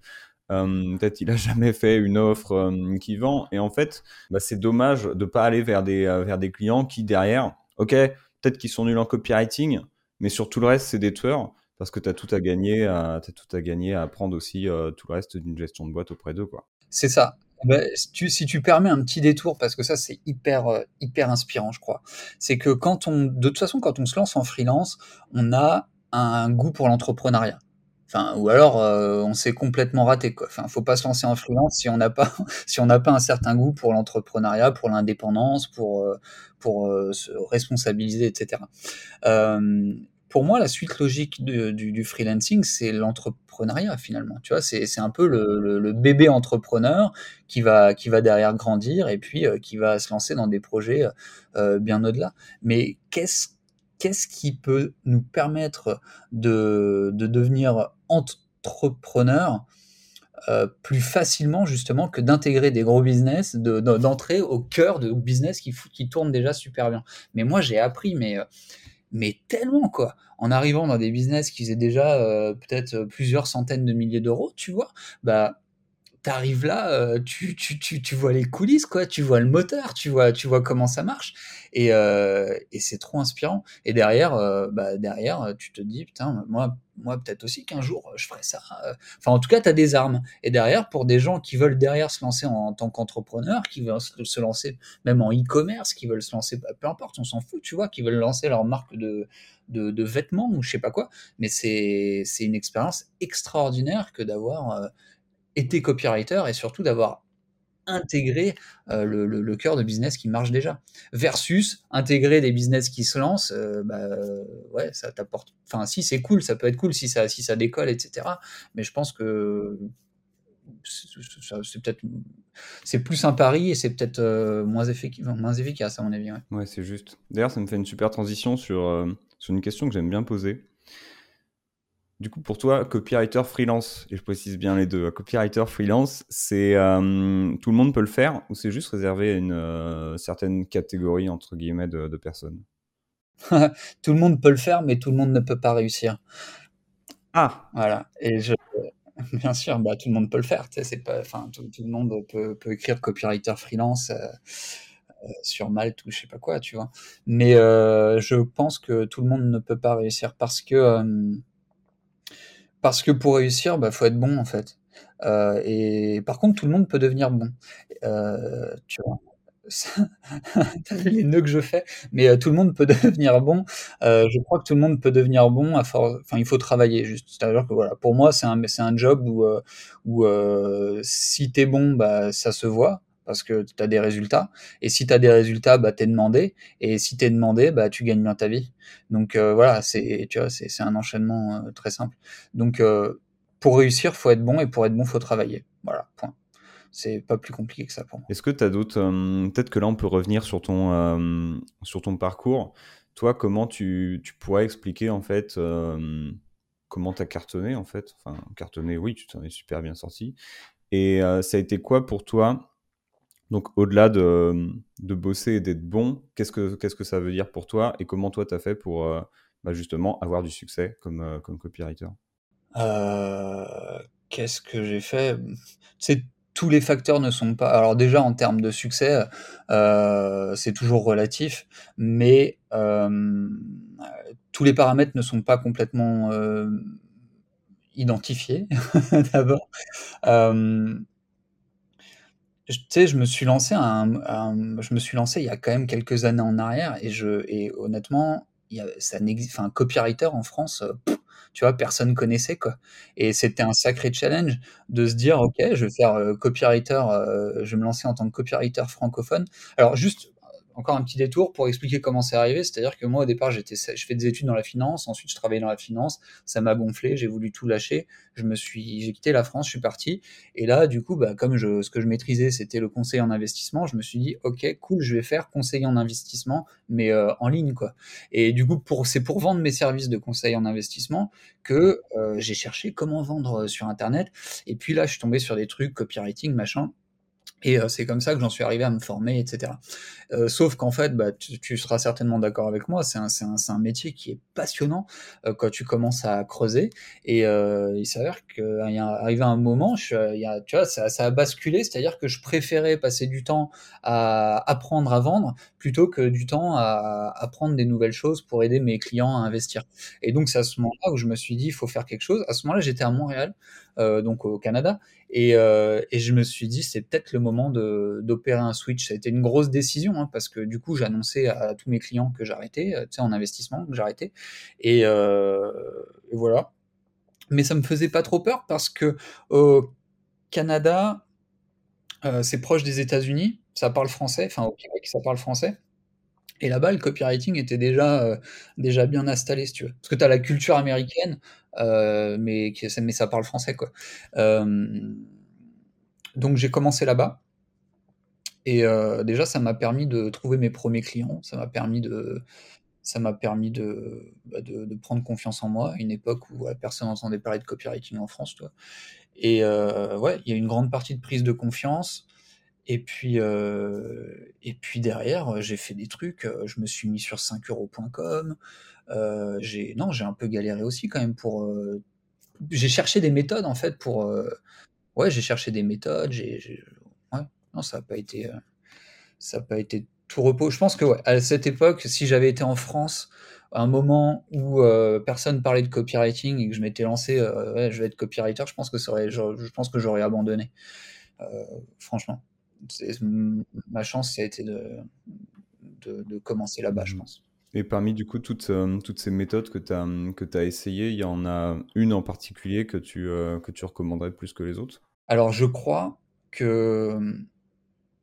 Euh, peut-être il a jamais fait une offre qui vend et en fait bah, c'est dommage de pas aller vers des vers des clients qui derrière ok peut-être qu'ils sont nuls en copywriting, mais sur tout le reste, c'est des tueurs parce que tu as tout à gagner, à, t'as tout à gagner à apprendre aussi euh, tout le reste d'une gestion de boîte auprès d'eux, quoi. C'est ça. Ben, si, tu, si tu permets un petit détour, parce que ça c'est hyper euh, hyper inspirant, je crois. C'est que quand on, de toute façon, quand on se lance en freelance, on a un goût pour l'entrepreneuriat. Enfin, ou alors euh, on s'est complètement raté quoi. Enfin, faut pas se lancer en freelance si on n'a pas si on n'a pas un certain goût pour l'entrepreneuriat, pour l'indépendance, pour euh, pour euh, se responsabiliser, etc. Euh, pour moi, la suite logique du, du freelancing, c'est l'entrepreneuriat finalement. Tu vois, c'est c'est un peu le, le- le bébé entrepreneur qui va qui va derrière grandir et puis qui va se lancer dans des projets bien au-delà. Mais qu'est-ce qu'est-ce qui peut nous permettre de, de devenir entrepreneur euh, plus facilement justement que d'intégrer des gros business, de- de- d'entrer au cœur de business qui, qui tournent déjà super bien. Mais moi j'ai appris, mais, euh, mais tellement quoi, en arrivant dans des business qui faisaient déjà euh, peut-être plusieurs centaines de milliers d'euros, tu vois, bah t'arrives là, euh, tu, tu, tu, tu vois les coulisses, quoi, tu vois le moteur, tu vois, tu vois comment ça marche, et, euh, et c'est trop inspirant. Et derrière, euh, bah, derrière, tu te dis, putain, moi, moi peut-être aussi qu'un jour, je ferai ça. Enfin, en tout cas, tu as des armes. Et derrière, pour des gens qui veulent derrière se lancer en, tant qu'entrepreneur, qui veulent se, lancer même en e-commerce, qui veulent se lancer, bah, peu importe, on s'en fout, tu vois, qui veulent lancer leur marque de, de, de vêtements ou je sais pas quoi, mais c'est une expérience extraordinaire que d'avoir été copywriter et surtout d'avoir intégré euh, le, cœur de business qui marche déjà. Versus intégrer des business qui se lancent, euh, bah, euh, ouais, ça t'apporte. Enfin, si c'est cool, ça peut être cool si ça, si ça décolle, etc. Mais je pense que c'est peut-être c'est plus un pari et c'est peut-être moins, effic- moins efficace à mon avis. Ouais. C'est juste. D'ailleurs, ça me fait une super transition sur, sur une question que j'aime bien poser. Du coup, pour toi, copywriter freelance, et je précise bien les deux, copywriter freelance, c'est euh, tout le monde peut le faire ou c'est juste réservé à une euh, certaine catégorie entre guillemets de, de personnes? Tout le monde peut le faire, mais tout le monde ne peut pas réussir. Ah, Voilà. Et je, bien sûr, bah, tout le monde peut le faire. C'est pas, enfin, tout, tout le monde peut, peut écrire copywriter freelance euh, euh, sur Malte ou je sais pas quoi, tu vois. Mais euh, je pense que tout le monde ne peut pas réussir parce que euh, parce que pour réussir, bah, faut être bon en fait. Euh, et par contre, tout le monde peut devenir bon. Euh, tu vois. les nœuds que je fais, mais tout le monde peut devenir bon. je crois que tout le monde peut devenir bon à force. Enfin, il faut travailler juste. C'est-à-dire que voilà, pour moi, c'est un, c'est un job où, où si t'es bon, bah ça se voit parce que tu as des résultats. Et si tu as des résultats, bah, tu es demandé. Et si tu es demandé, bah, tu gagnes bien ta vie. Donc voilà, c'est, un enchaînement très simple. Donc pour réussir, faut être bon et pour être bon, faut travailler. Voilà, point. C'est pas plus compliqué que ça pour moi. Est-ce que tu as d'autres. Peut-être que là, on peut revenir sur ton, sur ton parcours. Toi, comment tu, tu pourrais expliquer en fait comment tu as cartonné en fait? Enfin, cartonné, oui, tu t'en es super bien sorti. Et ça a été quoi pour toi donc, au-delà de, bosser et d'être bon, qu'est-ce que, ça veut dire pour toi et comment toi, tu as fait pour bah, justement avoir du succès comme, comme copywriter? Euh, Qu'est-ce que j'ai fait? Tous les facteurs ne sont pas. Alors déjà en termes de succès, euh, c'est toujours relatif, mais euh, tous les paramètres ne sont pas complètement euh, identifiés. D'abord, euh, tu sais, je me suis lancé un, je me suis lancé il y a quand même quelques années en arrière et je et honnêtement, il y a, ça n'existe. Enfin, copywriter en France. Pff, tu vois, personne connaissait quoi. Et c'était un sacré challenge de se dire, ok, je vais faire euh, copywriter, euh, je vais me lancer en tant que copywriter francophone. Alors juste encore un petit détour pour expliquer comment c'est arrivé. C'est-à-dire que moi, au départ, j'étais, je fais des études dans la finance. Ensuite, je travaillais dans la finance. Ça m'a gonflé. J'ai voulu tout lâcher. Je me suis, j'ai quitté la France. Je suis parti. Et là, du coup, bah, comme je, ce que je maîtrisais, c'était le conseil en investissement, je me suis dit, OK, cool, je vais faire conseiller en investissement, mais euh, en ligne, quoi. Et du coup, pour, c'est pour vendre mes services de conseil en investissement que euh, j'ai cherché comment vendre euh, sur Internet. Et puis là, je suis tombé sur des trucs, copywriting, machin. Et c'est comme ça que j'en suis arrivé à me former, etc. Euh, sauf qu'en fait, bah, tu, seras certainement d'accord avec moi, c'est un, métier qui est passionnant euh, quand tu commences à creuser. Et euh, il s'avère qu'il y un moment, tu vois, ça, ça a basculé, c'est-à-dire que je préférais passer du temps à apprendre à vendre plutôt que du temps à apprendre des nouvelles choses pour aider mes clients à investir. Et donc c'est à ce moment-là où je me suis dit, il faut faire quelque chose. À ce moment-là, j'étais à Montréal, euh, donc au Canada, et, euh, et, je me suis dit, c'est peut-être le moment d'opérer un switch. Ça a été une grosse décision, hein, parce que du coup, annoncé à tous mes clients que j'arrêtais, euh, tu sais, en investissement, que j'arrêtais. Et, euh, voilà. Mais ça me faisait pas trop peur parce que au Canada, c'est proche des États-Unis, ça parle français, enfin au Québec, ça parle français. Et là-bas, le copywriting était déjà, euh, déjà bien installé, si tu veux. Parce que tu as la culture américaine, euh, mais, ça parle français, quoi. Euh, donc j'ai commencé là-bas. Et déjà, ça m'a permis de trouver mes premiers clients. Ça m'a permis de, ça m'a permis de, bah prendre confiance en moi. À une époque où personne n'entendait parler de copywriting en France, toi. Et ouais, il y a une grande partie de prise de confiance. Et puis, euh, et puis derrière, j'ai fait des trucs. Je me suis mis sur 5euros.com. Euh, j'ai non, j'ai un peu galéré aussi quand même pour. Euh, j'ai cherché des méthodes en fait pour. Euh, ouais, j'ai cherché des méthodes. Ouais, non, ça n'a pas été. ça pas été tout repos. Je pense que à cette époque, si j'avais été en France, à un moment où euh, personne parlait de copywriting et que je m'étais lancé, euh, je vais être copywriter, je pense que j'aurais abandonné. Euh, franchement ma chance, ça a été de, de, de commencer là-bas, je mmh. pense. Et parmi du coup toutes, euh, toutes ces méthodes que tu as, que as essayées, il y en a une en particulier que tu, euh, que tu recommanderais plus que les autres? Alors je crois que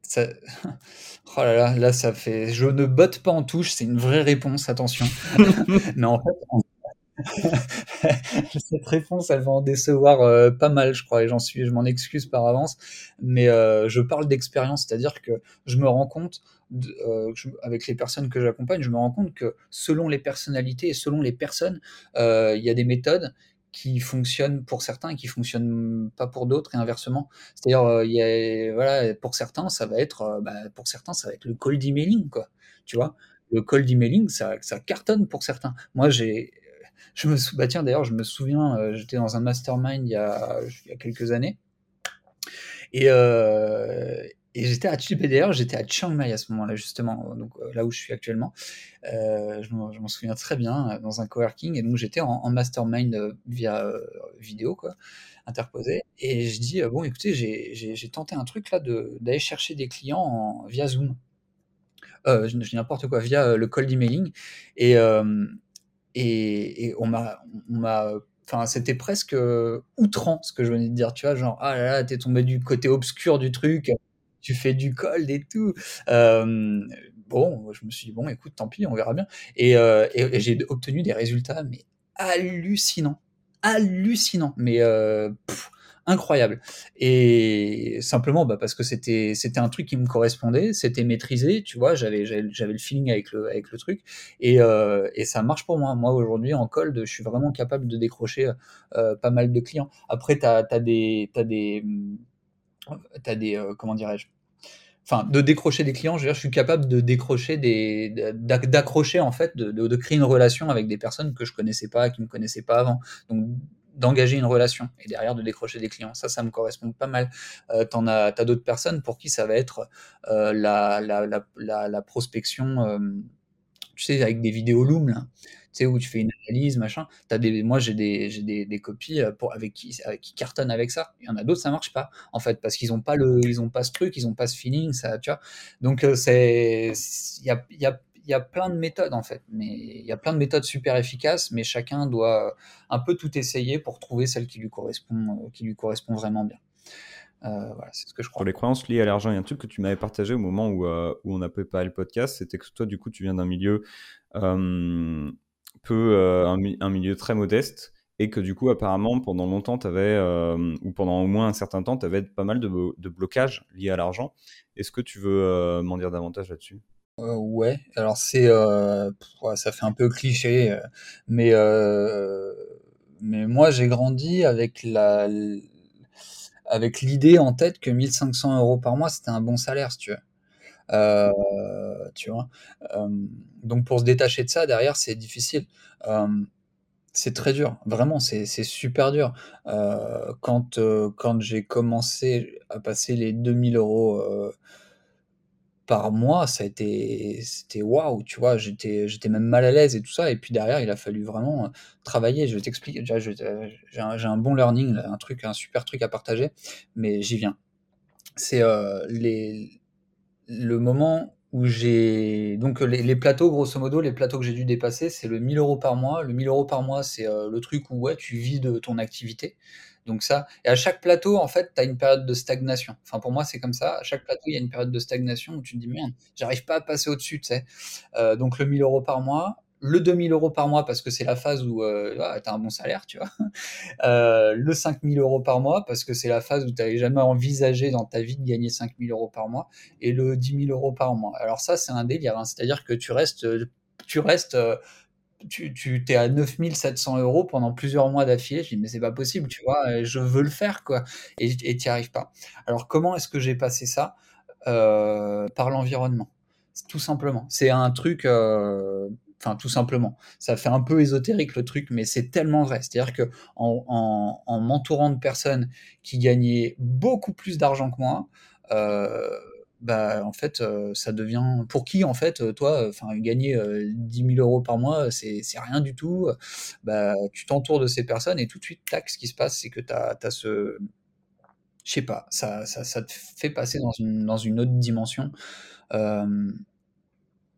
ça... Oh là là, là ça fait... Je ne botte pas en touche, c'est une vraie réponse, attention. Mais en fait, en Cette réponse, elle va en décevoir euh, pas mal, je crois, et j'en suis, je m'en excuse par avance. Mais euh, je parle d'expérience, c'est-à-dire que je me rends compte, euh, avec les personnes que j'accompagne, je me rends compte que selon les personnalités et selon les personnes, il y a des méthodes qui fonctionnent pour certains et qui fonctionnent pas pour d'autres et inversement. C'est-à-dire, voilà, pour certains, ça va être, bah, pour certains, ça va être le cold emailing, quoi. Tu vois, le cold emailing, ça, ça cartonne pour certains. Moi, j'ai je me sou... bah tiens, d'ailleurs, je me souviens, euh, j'étais dans un mastermind il y a, quelques années. Et, euh, j'étais à d'ailleurs, j'étais à Chiang Mai à ce moment-là, justement, donc euh, là où je suis actuellement. Je m'en souviens très bien, dans un coworking. Et donc, j'étais en, mastermind via vidéo, quoi, interposé. Et je dis, bon, écoutez, j'ai tenté un truc là d'aller chercher des clients en, via Zoom. je, je n'importe quoi, via le cold emailing. Et, et, on m'a, enfin, c'était presque euh, outrant ce que je venais de dire, tu vois, genre, ah là là, t'es tombé du côté obscur du truc, tu fais du cold et tout. Bon, je me suis dit, bon, écoute, tant pis, on verra bien. Et, euh, j'ai obtenu des résultats, mais hallucinants. Hallucinants. Mais euh, incroyable. Et simplement bah, parce que c'était c'était un truc qui me correspondait, c'était maîtrisé, tu vois, j'avais j'avais le feeling avec le avec le truc et, euh, et ça marche pour moi. Moi aujourd'hui en cold, je suis vraiment capable de décrocher euh, pas mal de clients. Après tu as, des t'as des t'as des euh, comment dirais-je enfin de décrocher des clients, je veux dire, je suis capable de décrocher des d'accrocher en fait, de, de, de, créer une relation avec des personnes que je connaissais pas, qui me connaissaient pas avant. Donc d'engager une relation et derrière de décrocher des clients. Ça, ça me correspond pas mal. Euh, t'en as, t'as d'autres personnes pour qui ça va être euh, la, la, la, la, prospection, euh, tu sais, avec des vidéos Loom, là, tu sais, où tu fais une analyse, machin. As des, moi, j'ai des, des, des copies euh, pour, avec, qui, avec cartonnent avec ça. Il y en a d'autres, ça marche pas, en fait, parce qu'ils ont pas pas ce truc, ils ont pas ce feeling, ça, tu vois. Donc, c'est, il y a, y a y a plein de méthodes en fait, mais il y a plein de méthodes super efficaces, mais chacun doit un peu tout essayer pour trouver celle qui lui correspond, qui lui correspond vraiment bien. Euh, voilà, c'est ce que je crois. Pour les croyances liées à l'argent, il y a un truc que tu m'avais partagé au moment où, euh, on a préparé le podcast, c'était que toi, du coup, tu viens d'un milieu euh, peu, euh, un, milieu très modeste, et que du coup, apparemment, pendant longtemps, tu euh, ou pendant au moins un certain temps, tu avais pas mal de blocages liés à l'argent. Est-ce que tu veux m'en dire davantage là-dessus? Euh, ouais, alors c'est, euh, ça fait un peu cliché, euh, mais mais moi j'ai grandi avec la, avec l'idée en tête que 1500 euros par mois c'était un bon salaire, si tu veux. Tu vois. Donc pour se détacher de ça derrière c'est difficile. C'est très dur, vraiment, c'est super dur. quand quand j'ai commencé à passer les 2000 euros par mois, ça a été, c'était waouh, tu vois, j'étais, j'étais même mal à l'aise et tout ça. Et puis derrière, il a fallu vraiment travailler. Je. Déjà, j'ai un, un, bon learning, un truc, un super truc à partager, mais j'y viens. C'est euh, les, le moment où j'ai donc les, les, plateaux, grosso modo, les plateaux que j'ai dû dépasser, c'est le 1000 euros par mois. Le 1000 euros par mois, c'est euh, le truc où ouais, tu vis de ton activité. Donc ça, et à chaque plateau, en fait, tu as une période de stagnation. Enfin, pour moi, c'est comme ça. À chaque plateau, il y a une période de stagnation où tu te dis, merde, j'arrive pas à passer au-dessus, tu sais. Euh, donc le 1000 euros par mois, le 2000 euros par mois parce que c'est la phase où euh, ah, tu as un bon salaire, tu vois. Euh, le 5000 euros par mois parce que c'est la phase où tu n'avais jamais envisagé dans ta vie de gagner 5000 euros par mois. Et le 10 000 euros par mois. Alors ça, c'est un délire. Hein. C'est-à-dire que tu restes, tu restes euh, tu, tu t'es à 9700 euros pendant plusieurs mois d'affilée. Je dis, mais c'est pas possible, tu vois, je veux le faire, quoi. Et tu n'y arrives pas. Alors, comment est-ce que j'ai passé ça euh, Par l'environnement, tout simplement. C'est un truc, euh, enfin, tout simplement. Ça fait un peu ésotérique le truc, mais c'est tellement vrai. C'est-à-dire que en, en, en m'entourant de personnes qui gagnaient beaucoup plus d'argent que moi, euh, bah en fait euh, ça devient pour qui en fait toi enfin gagner euh, 10 000 euros par mois c'est rien du tout bah tu t'entoures de ces personnes et tout de suite tac ce qui se passe c'est que tu as, ce je sais pas ça, ça, ça te fait passer dans une dans une autre dimension euh,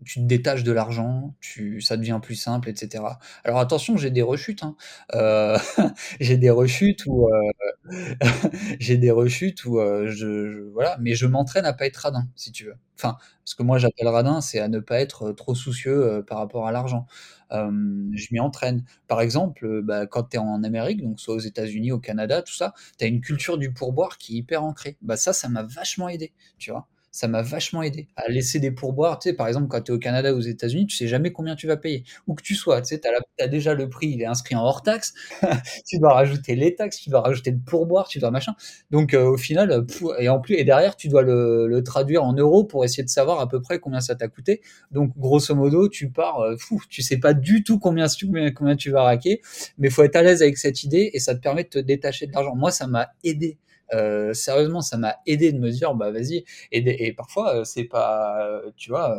tu te détaches de l'argent, tu, ça devient plus simple, etc. Alors attention, j'ai des rechutes. Hein. Euh, j'ai des rechutes où euh, j'ai des rechutes où euh, je, voilà, mais je m'entraîne à pas être radin, si tu veux. Enfin, ce que moi j'appelle radin, c'est à ne pas être trop soucieux par rapport à l'argent. je m'y entraîne. Par exemple, bah, quand tu es en Amérique, donc soit aux États-Unis, au Canada, tout ça, tu as une culture du pourboire qui est hyper ancrée. Bah ça, ça m'a vachement aidé, tu vois ça m'a vachement aidé à laisser des pourboires. Tu sais, par exemple, quand tu es au Canada ou aux États-Unis, tu sais jamais combien tu vas payer. Où que tu sois, tu sais, as, déjà le prix, il est inscrit en hors taxe. tu dois rajouter les taxes, tu dois rajouter le pourboire, tu dois machin. Donc, euh, au final, pff, et en plus, et derrière, tu dois le, traduire en euros pour essayer de savoir à peu près combien ça t'a coûté. Donc, grosso modo, tu pars, euh, fou, tu sais pas du tout combien, combien, combien tu vas raquer, mais faut être à l'aise avec cette idée et ça te permet de te détacher de l'argent. Moi, ça m'a aidé euh, sérieusement, ça m'a aidé de me dire, bah vas-y. Et, parfois, euh, c'est pas, euh, tu vois,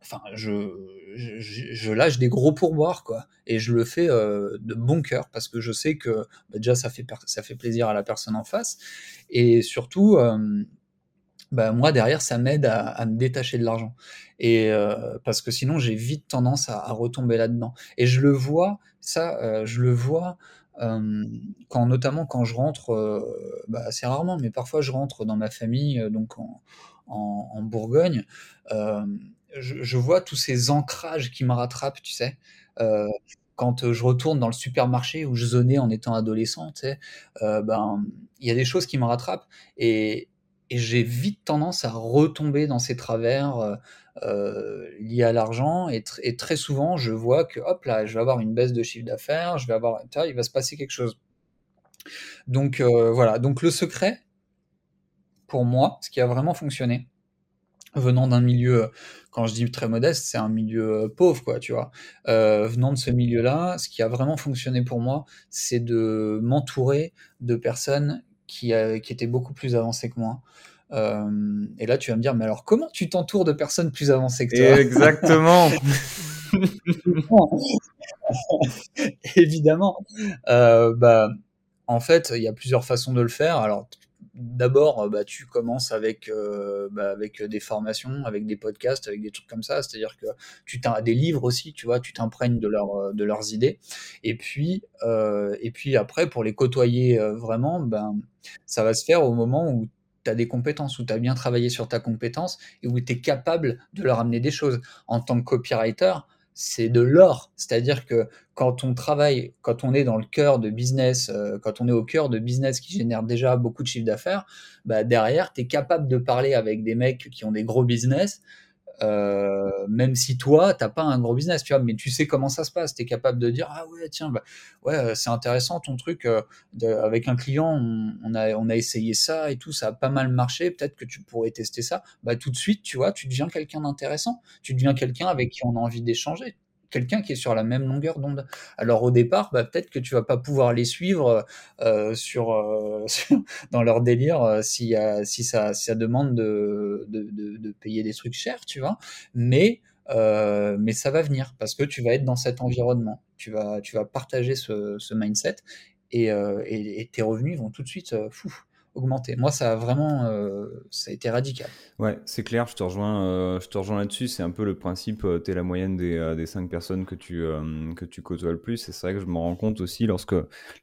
enfin, je, je, lâche des gros pourboires, quoi. Et je le fais de bon cœur parce que je sais que bah, déjà ça fait ça fait plaisir à la personne en face et surtout bah, moi derrière ça m'aide à me détacher de l'argent et parce que sinon j'ai vite tendance à retomber là-dedans et je le vois ça, je le vois, quand notamment quand je rentre, heu, bah, assez rarement, mais parfois je rentre dans ma famille, heu, donc en Bourgogne, je vois tous ces ancrages qui me rattrapent, tu sais? Quand, heu, je retourne dans le supermarché où je zonais en étant adolescent, tu sais? Ben, il y a des choses qui me rattrapent et j'ai vite tendance à retomber dans ces travers, heu, liés à l'argent et tr et très souvent, je vois que, hop là, je vais avoir une baisse de chiffre d'affaires, je vais avoir il va se passer quelque chose. Donc heu, voilà, donc le secret pour moi, ce qui a vraiment fonctionné, venant d'un milieu, quand je dis très modeste, c'est un milieu, heu, pauvre quoi, tu vois? Heu, venant de ce milieu-là, ce qui a vraiment fonctionné pour moi, c'est de m'entourer de personnes qui, qui étaient beaucoup plus avancées que moi. Hem et là, tu vas me dire: «Mais alors comment tu t'entoures de personnes plus avancées que toi?» Exactement! Évidemment, heu, bah, en fait, il y a plusieurs façons de le faire. Alors d'abord, heu, bah, tu commences avec, bah, avec, des formations, avec des podcasts, avec des trucs comme ça. C'est-à-dire que tu t'in des livres aussi, tu vois? Tu t'imprègnes de leurs, heu, de leurs idées et puis, et puis après pour les côtoyer, vraiment, ben, ça va se faire au moment où tu as des compétences, où tu as bien travaillé sur ta compétence et où tu es capable de leur amener des choses. En tant que copywriter, c'est de l'or. C'est-à-dire que quand on travaille, quand on est dans le cœur de business, heu, quand on est au cœur de business qui génère déjà beaucoup de chiffre d'affaires, bah, derrière, tu es capable de parler avec des mecs qui ont des gros business, heu, même si toi, tu as pas un gros business, tu vois? Mais tu sais comment ça se passe. Tu es capable de dire: «Ah ouais, tiens, bah, ouais, heu, c'est intéressant ton truc, de avec un client, on on a on a essayé ça et tout, ça a pas mal marché, peut-être que tu pourrais tester ça». Bah, tout de suite, tu vois, tu deviens quelqu'un d'intéressant. Tu deviens quelqu'un avec qui on a envie d'échanger, quelqu'un qui est sur la même longueur d'onde. Alors au départ, bah, peut-être que tu vas pas pouvoir les suivre, heu, sur, sur dans leur délire, y a si ça si ça demande de de payer des trucs chers, tu vois? Mais mais ça va venir parce que tu vas être dans cet environnement. Tu vas tu vas partager ce mindset et et tes revenus vont tout de suite, heu, fou, augmenter. Moi, ça a vraiment, heu, ça a été radical. Ouais, c'est clair, je te rejoins, te rejoins là-dessus. C'est un peu le principe, heu, tu es la moyenne des, heu, des 5 personnes que tu, que tu côtoies le plus c'est vrai que je m'en rends compte aussi lorsque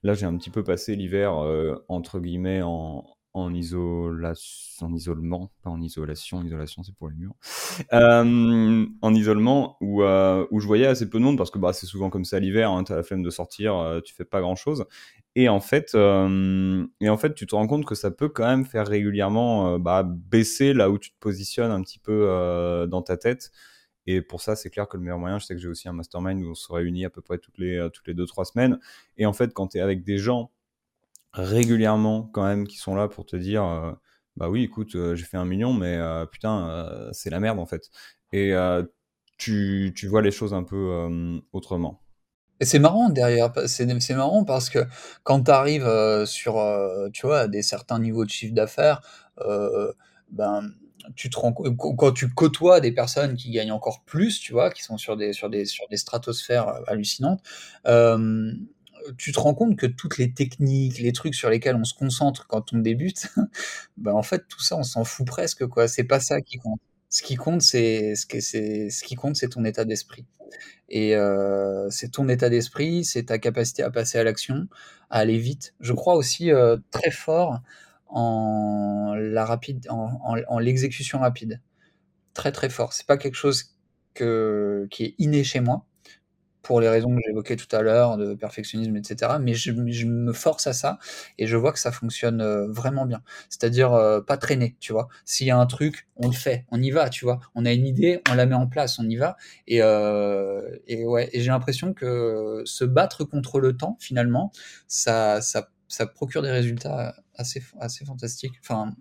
là, j'ai un petit peu passé l'hiver, entre guillemets «en en en isolement», pas en isolation, isolation c'est pour les murs. Hem, en isolement où, heu, où je voyais assez peu de monde parce que, bah, c'est souvent comme ça l'hiver, hein, tu as la flemme de sortir, heu, tu fais pas grand-chose. Et en fait, hem et en fait, tu te rends compte que ça peut quand même faire régulièrement, bah, baisser là où tu te positionnes un petit peu, dans ta tête. Et pour ça, c'est clair que le meilleur moyen je sais que j'ai aussi un mastermind où on se réunit à peu près toutes les, toutes les 2-3 semaines. Et en fait, quand tu es avec des gens régulièrement quand même qui sont là pour te dire, heu: «Bah, oui, écoute, heu, j'ai fait 1 000 000 mais heu, putain, c'est la merde, en fait» et tu tu vois les choses un peu, autrement. Et c'est marrant derrière, c'est marrant parce que quand tu arrives, sur, tu vois, à des certains niveaux de chiffre d'affaires, ben, tu te rends quand tu côtoies des personnes qui gagnent encore plus, tu vois, qui sont sur des sur des sur des stratosphères, hallucinantes, tu te rends compte que toutes les techniques, les trucs sur lesquels on se concentre quand on débute, bah, en fait, tout ça, on s'en fout presque, quoi. C'est pas ça qui compte. Ce qui compte, c'est ce que ce qui compte, c'est ton état d'esprit et heu, c'est ton état d'esprit, c'est ta capacité à passer à l'action, à aller vite. Je crois aussi, heu, très fort en la rapide en en l'exécution rapide. Très, très fort. C'est pas quelque chose que qui est inné chez moi, pour les raisons que j'évoquais tout à l'heure, de perfectionnisme et cetera, mais je me force à ça et je vois que ça fonctionne, heu, vraiment bien. C'est-à-dire, heu, pas traîner, tu vois? S'il y a un truc, on le fait, on y va, tu vois? On a une idée, on la met en place, on y va et et ouais et j'ai l'impression que se battre contre le temps, finalement, ça ça ça procure des résultats assez assez fantastiques. Enfin,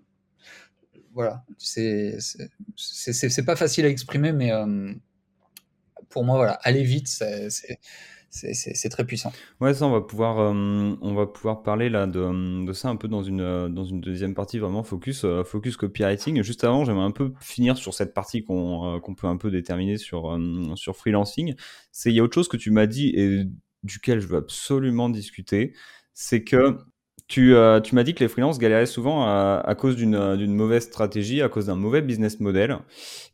voilà, c'est pas facile à exprimer mais pour moi, voilà, aller vite, c'est très puissant. Ouais, ça, on va pouvoir, hem, on va pouvoir parler là de, ça un peu dans une, heu, dans une 2e partie vraiment focus, heu, focus copywriting. Juste avant, j'aimerais un peu finir sur cette partie qu'on, peut un peu déterminer sur, sur freelancing. Il y a autre chose que tu m'as dit et duquel je veux absolument discuter, c'est que Tu, euh, tu m'as dit que les freelances galéraient souvent à, cause d'une euh, mauvaise stratégie, à cause d'un mauvais business model.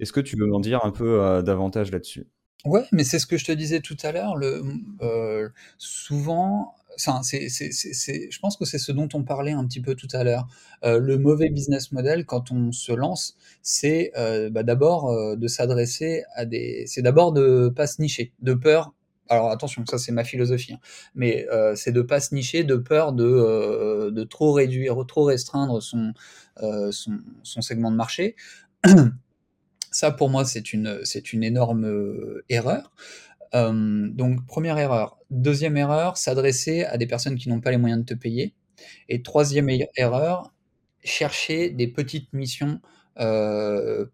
Est-ce que tu veux m'en dire un peu euh, davantage là-dessus? Ouais, mais c'est ce que je te disais tout à l'heure. Le, euh, souvent, c'est, c'est, c'est, c'est- je pense que c'est ce dont on parlait un petit peu tout à l'heure. Euh, le mauvais business model, quand on se lance, c'est euh, bah, d'abord euh, de s'adresser à des, c'est d'abord de pas se nicher, de peur. Alors attention, ça c'est ma philosophie, hein, mais euh, c'est de pas se nicher, de peur de, euh, de trop réduire, trop restreindre son, euh, son, son segment de marché. Ça, pour moi, c'est une, c'est une énorme euh, erreur. Donc, première erreur. Deuxième erreur, s'adresser à des personnes qui n'ont pas les moyens de te payer. Et troisième e- erreur, chercher des petites missions euh,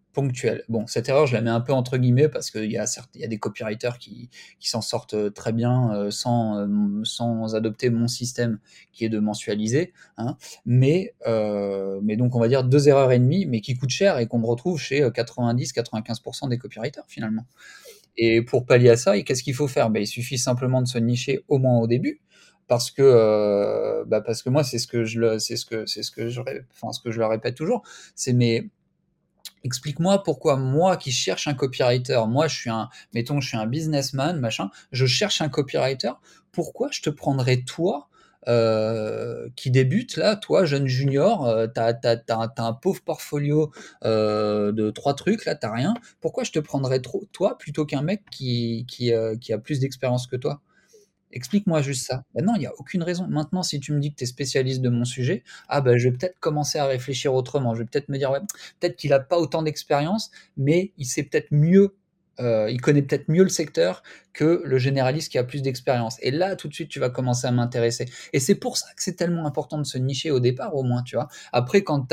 Bon, cette erreur, je la mets un peu entre guillemets parce qu'il y a y a des copywriters qui, qui s'en sortent euh, très bien euh, sans, euh, sans adopter mon système qui est de mensualiser. Hein. Mais, mais donc, on va dire deux erreurs et demie, mais qui coûtent cher et qu'on retrouve chez 90-95% des copywriters finalement. Et pour pallier à ça, qu'est-ce qu'il faut faire? Ben, Il suffit simplement de se nicher au moins au début, parce que, bah parce que moi, c'est ce que je le, c'est ce que, c'est ce que enfin, ce que je leur répète toujours, c'est mais explique-moi pourquoi moi qui cherche un copywriter, moi je suis un, mettons, je suis un businessman, machin, je cherche un copywriter, pourquoi je te prendrais toi euh, qui débute là, toi jeune junior, euh, t'as, un pauvre portfolio euh, de trois trucs là, t'as rien. Pourquoi je te prendrais toi plutôt qu'un mec qui a plus d'expérience que toi? Explique-moi juste ça. Ben non, il y a aucune raison. Maintenant, si tu me dis que tu es spécialiste de mon sujet, ah ben je vais peut-être commencer à réfléchir autrement. Je vais peut-être me dire, ouais, peut-être qu'il a pas autant d'expérience, mais il sait peut-être mieux, euh, il connaît peut-être mieux le secteur que le généraliste qui a plus d'expérience. Et là, tout de suite, tu vas commencer à m'intéresser. Et c'est pour ça que c'est tellement important de se nicher au départ, au moins, tu vois. Après, quand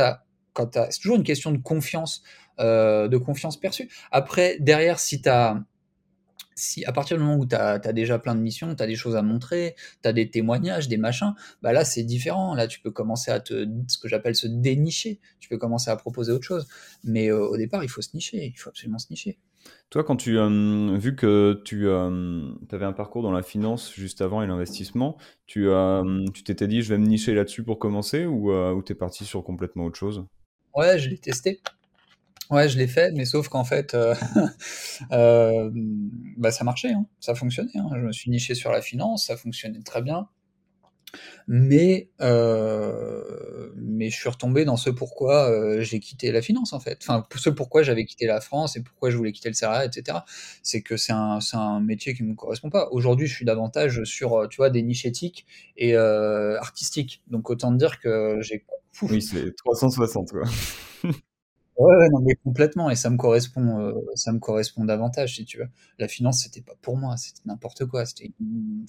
quand t'as, c'est toujours une question de confiance, euh, de confiance perçue. Après, derrière, si tu as si à partir du moment où tu as, déjà plein de missions, tu as des choses à montrer, tu as des témoignages, des machins, bah là c'est différent. Là tu peux commencer à te, ce que j'appelle se dénicher. Tu peux commencer à proposer autre chose. Mais euh, au départ, il faut se nicher. Il faut absolument se nicher. Toi, quand tu, euh, vu que tu euh, avais un parcours dans la finance juste avant et l'investissement, tu euh, tu t'étais dit je vais me nicher là-dessus pour commencer ou, ou t'es parti sur complètement autre chose? Ouais, je l'ai testé. Ouais, je l'ai fait, mais sauf qu'en fait, euh, euh, bah, ça marchait, hein, ça fonctionnait. Hein. Je me suis niché sur la finance, ça fonctionnait très bien. Mais, euh, mais je suis retombé dans ce pourquoi j'ai quitté la finance, en fait. Enfin, ce pourquoi j'avais quitté la France et pourquoi je voulais quitter le salariat, etc. C'est que c'est un, c'est un métier qui ne me correspond pas. Aujourd'hui, je suis davantage sur, tu vois, des niches éthiques et artistiques. Donc, autant dire que j'ai... Oui, c'est 360, quoi. Ouais, non, mais complètement, et ça me correspond, euh, ça me correspond davantage, si tu veux. La finance, c'était pas pour moi, c'était n'importe quoi, c'était une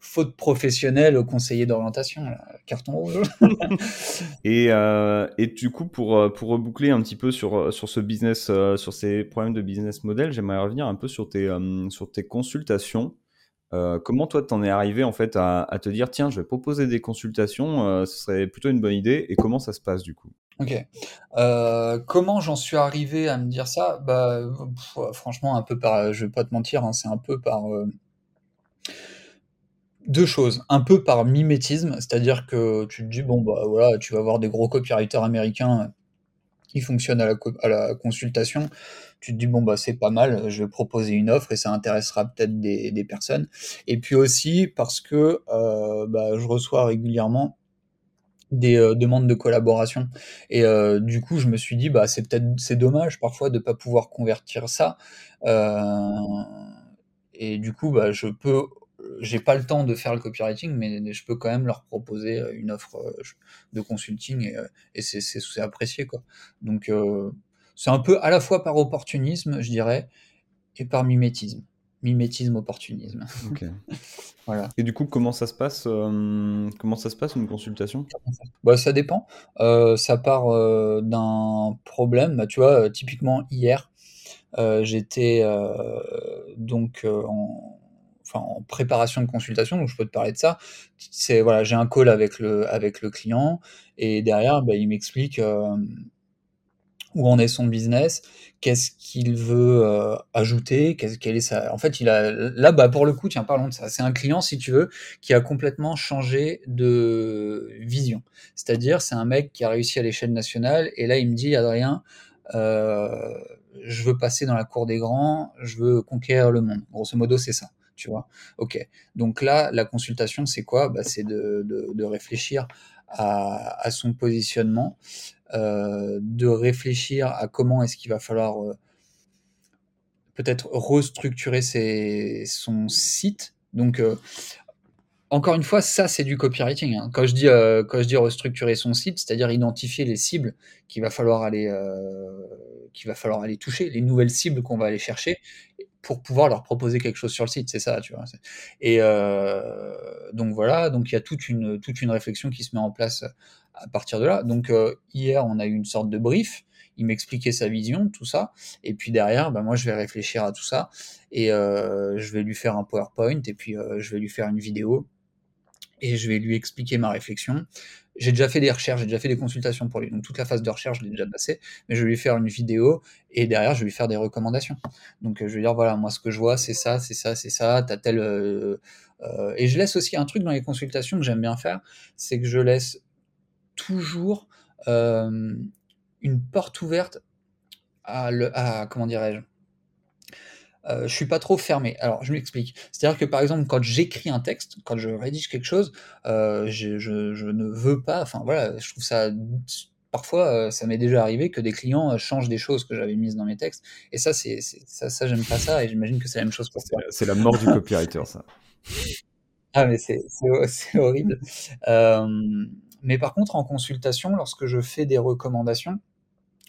faute professionnelle au conseiller d'orientation, carton rouge. Et, euh, et du coup, pour, euh, pour reboucler un petit peu sur, sur ce business, sur ces problèmes de business model, j'aimerais revenir un peu sur tes, sur tes consultations. Comment toi t'en es arrivé en fait à, te dire tiens je vais proposer des consultations, ce serait plutôt une bonne idée et comment ça se passe du coup? Ok. Euh, comment j'en suis arrivé à me dire ça? Bah, franchement, un peu par, je vais pas te mentir, hein, c'est un peu par euh, deux choses. Un peu par mimétisme, c'est-à-dire que tu te dis, bon, bah voilà, tu vas voir des gros copywriters américains qui fonctionnent à la, co- à la consultation. Tu te dis, bon, bah c'est pas mal, je vais proposer une offre et ça intéressera peut-être des, des personnes. Et puis aussi parce que euh, bah, je reçois régulièrement des euh, demandes de collaboration. Et euh, du coup, je me suis dit, bah, c'est peut-être, c'est dommage parfois de pas pouvoir convertir ça. Euh, et du coup, bah, je peux, j'ai pas le temps de faire le copywriting, mais je peux quand même leur proposer une offre de consulting et, c'est, c'est, c'est apprécié, quoi. Donc, c'est un peu à la fois par opportunisme, je dirais, et par mimétisme. Mimétisme, opportunisme. Ok. Voilà. Et du coup, comment ça se passe, euh, comment ça se passe une consultation? Bah, ça dépend. Euh, ça part euh, d'un problème. Bah, tu vois, typiquement hier, j'étais donc en, enfin, en préparation de consultation, donc je peux te parler de ça. C'est voilà, j'ai un call avec le avec le client et derrière, bah, il m'explique. Où en est son business, qu'est-ce qu'il veut euh, ajouter, quelle est sa. En fait, il a là, bah pour le coup, tiens, parlons de ça. C'est un client, si tu veux, qui a complètement changé de vision. C'est-à-dire, c'est un mec qui a réussi à l'échelle nationale, et là, il me dit, Adrien, euh, je veux passer dans la cour des grands, je veux conquérir le monde. Grosso modo, c'est ça. Tu vois. Ok. Donc là, la consultation, c'est quoi? Bah, c'est de, de, de réfléchir à, à son positionnement, de réfléchir à comment est-ce qu'il va falloir euh, peut-être restructurer son site. Donc, euh, encore une fois, ça c'est du copywriting. Hein. Quand je dis euh, quand je dis restructurer son site, c'est-à-dire identifier les cibles qu'il va falloir aller euh, va falloir aller toucher, les nouvelles cibles qu'on va aller chercher pour pouvoir leur proposer quelque chose sur le site. C'est ça, tu vois. Et euh, donc voilà, donc il y a toute une toute une réflexion qui se met en place à partir de là. Donc euh, hier, on a eu une sorte de brief. Il m'expliquait sa vision, tout ça. Et puis derrière, bah, moi, je vais réfléchir à tout ça. Et euh, je vais lui faire un PowerPoint. Et puis, euh, je vais lui faire une vidéo. Et je vais lui expliquer ma réflexion. J'ai déjà fait des recherches, j'ai déjà fait des consultations pour lui. Donc, toute la phase de recherche, je l'ai déjà passée. Mais je vais lui faire une vidéo. Et derrière, je vais lui faire des recommandations. Donc, je vais dire, voilà, moi, ce que je vois, c'est ça, c'est ça, c'est ça. T'as tel... Euh, et je laisse aussi un truc dans les consultations que j'aime bien faire. C'est que je laisse toujours euh, une porte ouverte à, le, à comment dirais-je euh, je suis pas trop fermé. Alors, je m'explique. C'est-à-dire que, par exemple, quand j'écris un texte, quand je rédige quelque chose, euh, je, je, je, ne veux pas. Enfin, voilà, je trouve ça. Parfois, euh, ça m'est déjà arrivé que des clients changent des choses que j'avais mises dans mes textes. Et ça, c'est ça, ça j'aime pas ça. Et j'imagine que c'est la même chose pour toi. C'est la mort du copywriter, ça. Ah, mais c'est horrible. Euh, mais par contre, en consultation, lorsque je fais des recommandations,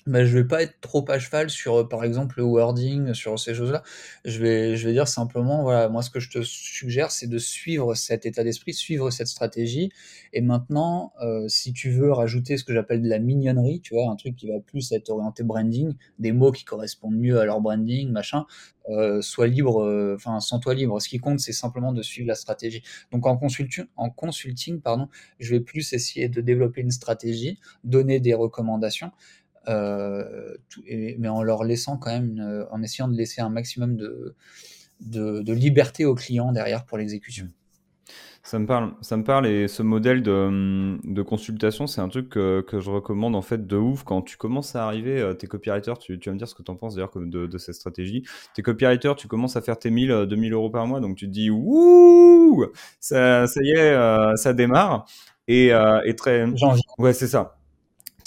bah, je vais pas être trop à cheval sur, euh, par exemple, le wording, sur ces choses-là. Je vais, je vais dire simplement, voilà, moi, ce que je te suggère, c'est de suivre cet état d'esprit, suivre cette stratégie. Et maintenant, euh, si tu veux rajouter ce que j'appelle de la mignonnerie, tu vois, un truc qui va plus être orienté branding, des mots qui correspondent mieux à leur branding, machin, euh, sois libre, euh, enfin, sans toi libre. Ce qui compte, c'est simplement de suivre la stratégie. Donc, en consulting, en consulting, pardon, je vais plus essayer de développer une stratégie, donner des recommandations. Euh, tout, et, mais en leur laissant quand même, une, en essayant de laisser un maximum de, de, de liberté aux clients derrière pour l'exécution. Ça me parle, ça me parle et ce modèle de, de consultation, c'est un truc que, que, je recommande en fait de ouf quand tu commences à arriver, euh, tes copywriters, tu, tu vas me dire ce que tu en penses d'ailleurs de, de, cette stratégie. Tes copywriters, tu commences à faire tes 1000, 2000 euros par mois, donc tu te dis ouh, ça, ça y est, euh, ça démarre et, euh, et très, ouais c'est ça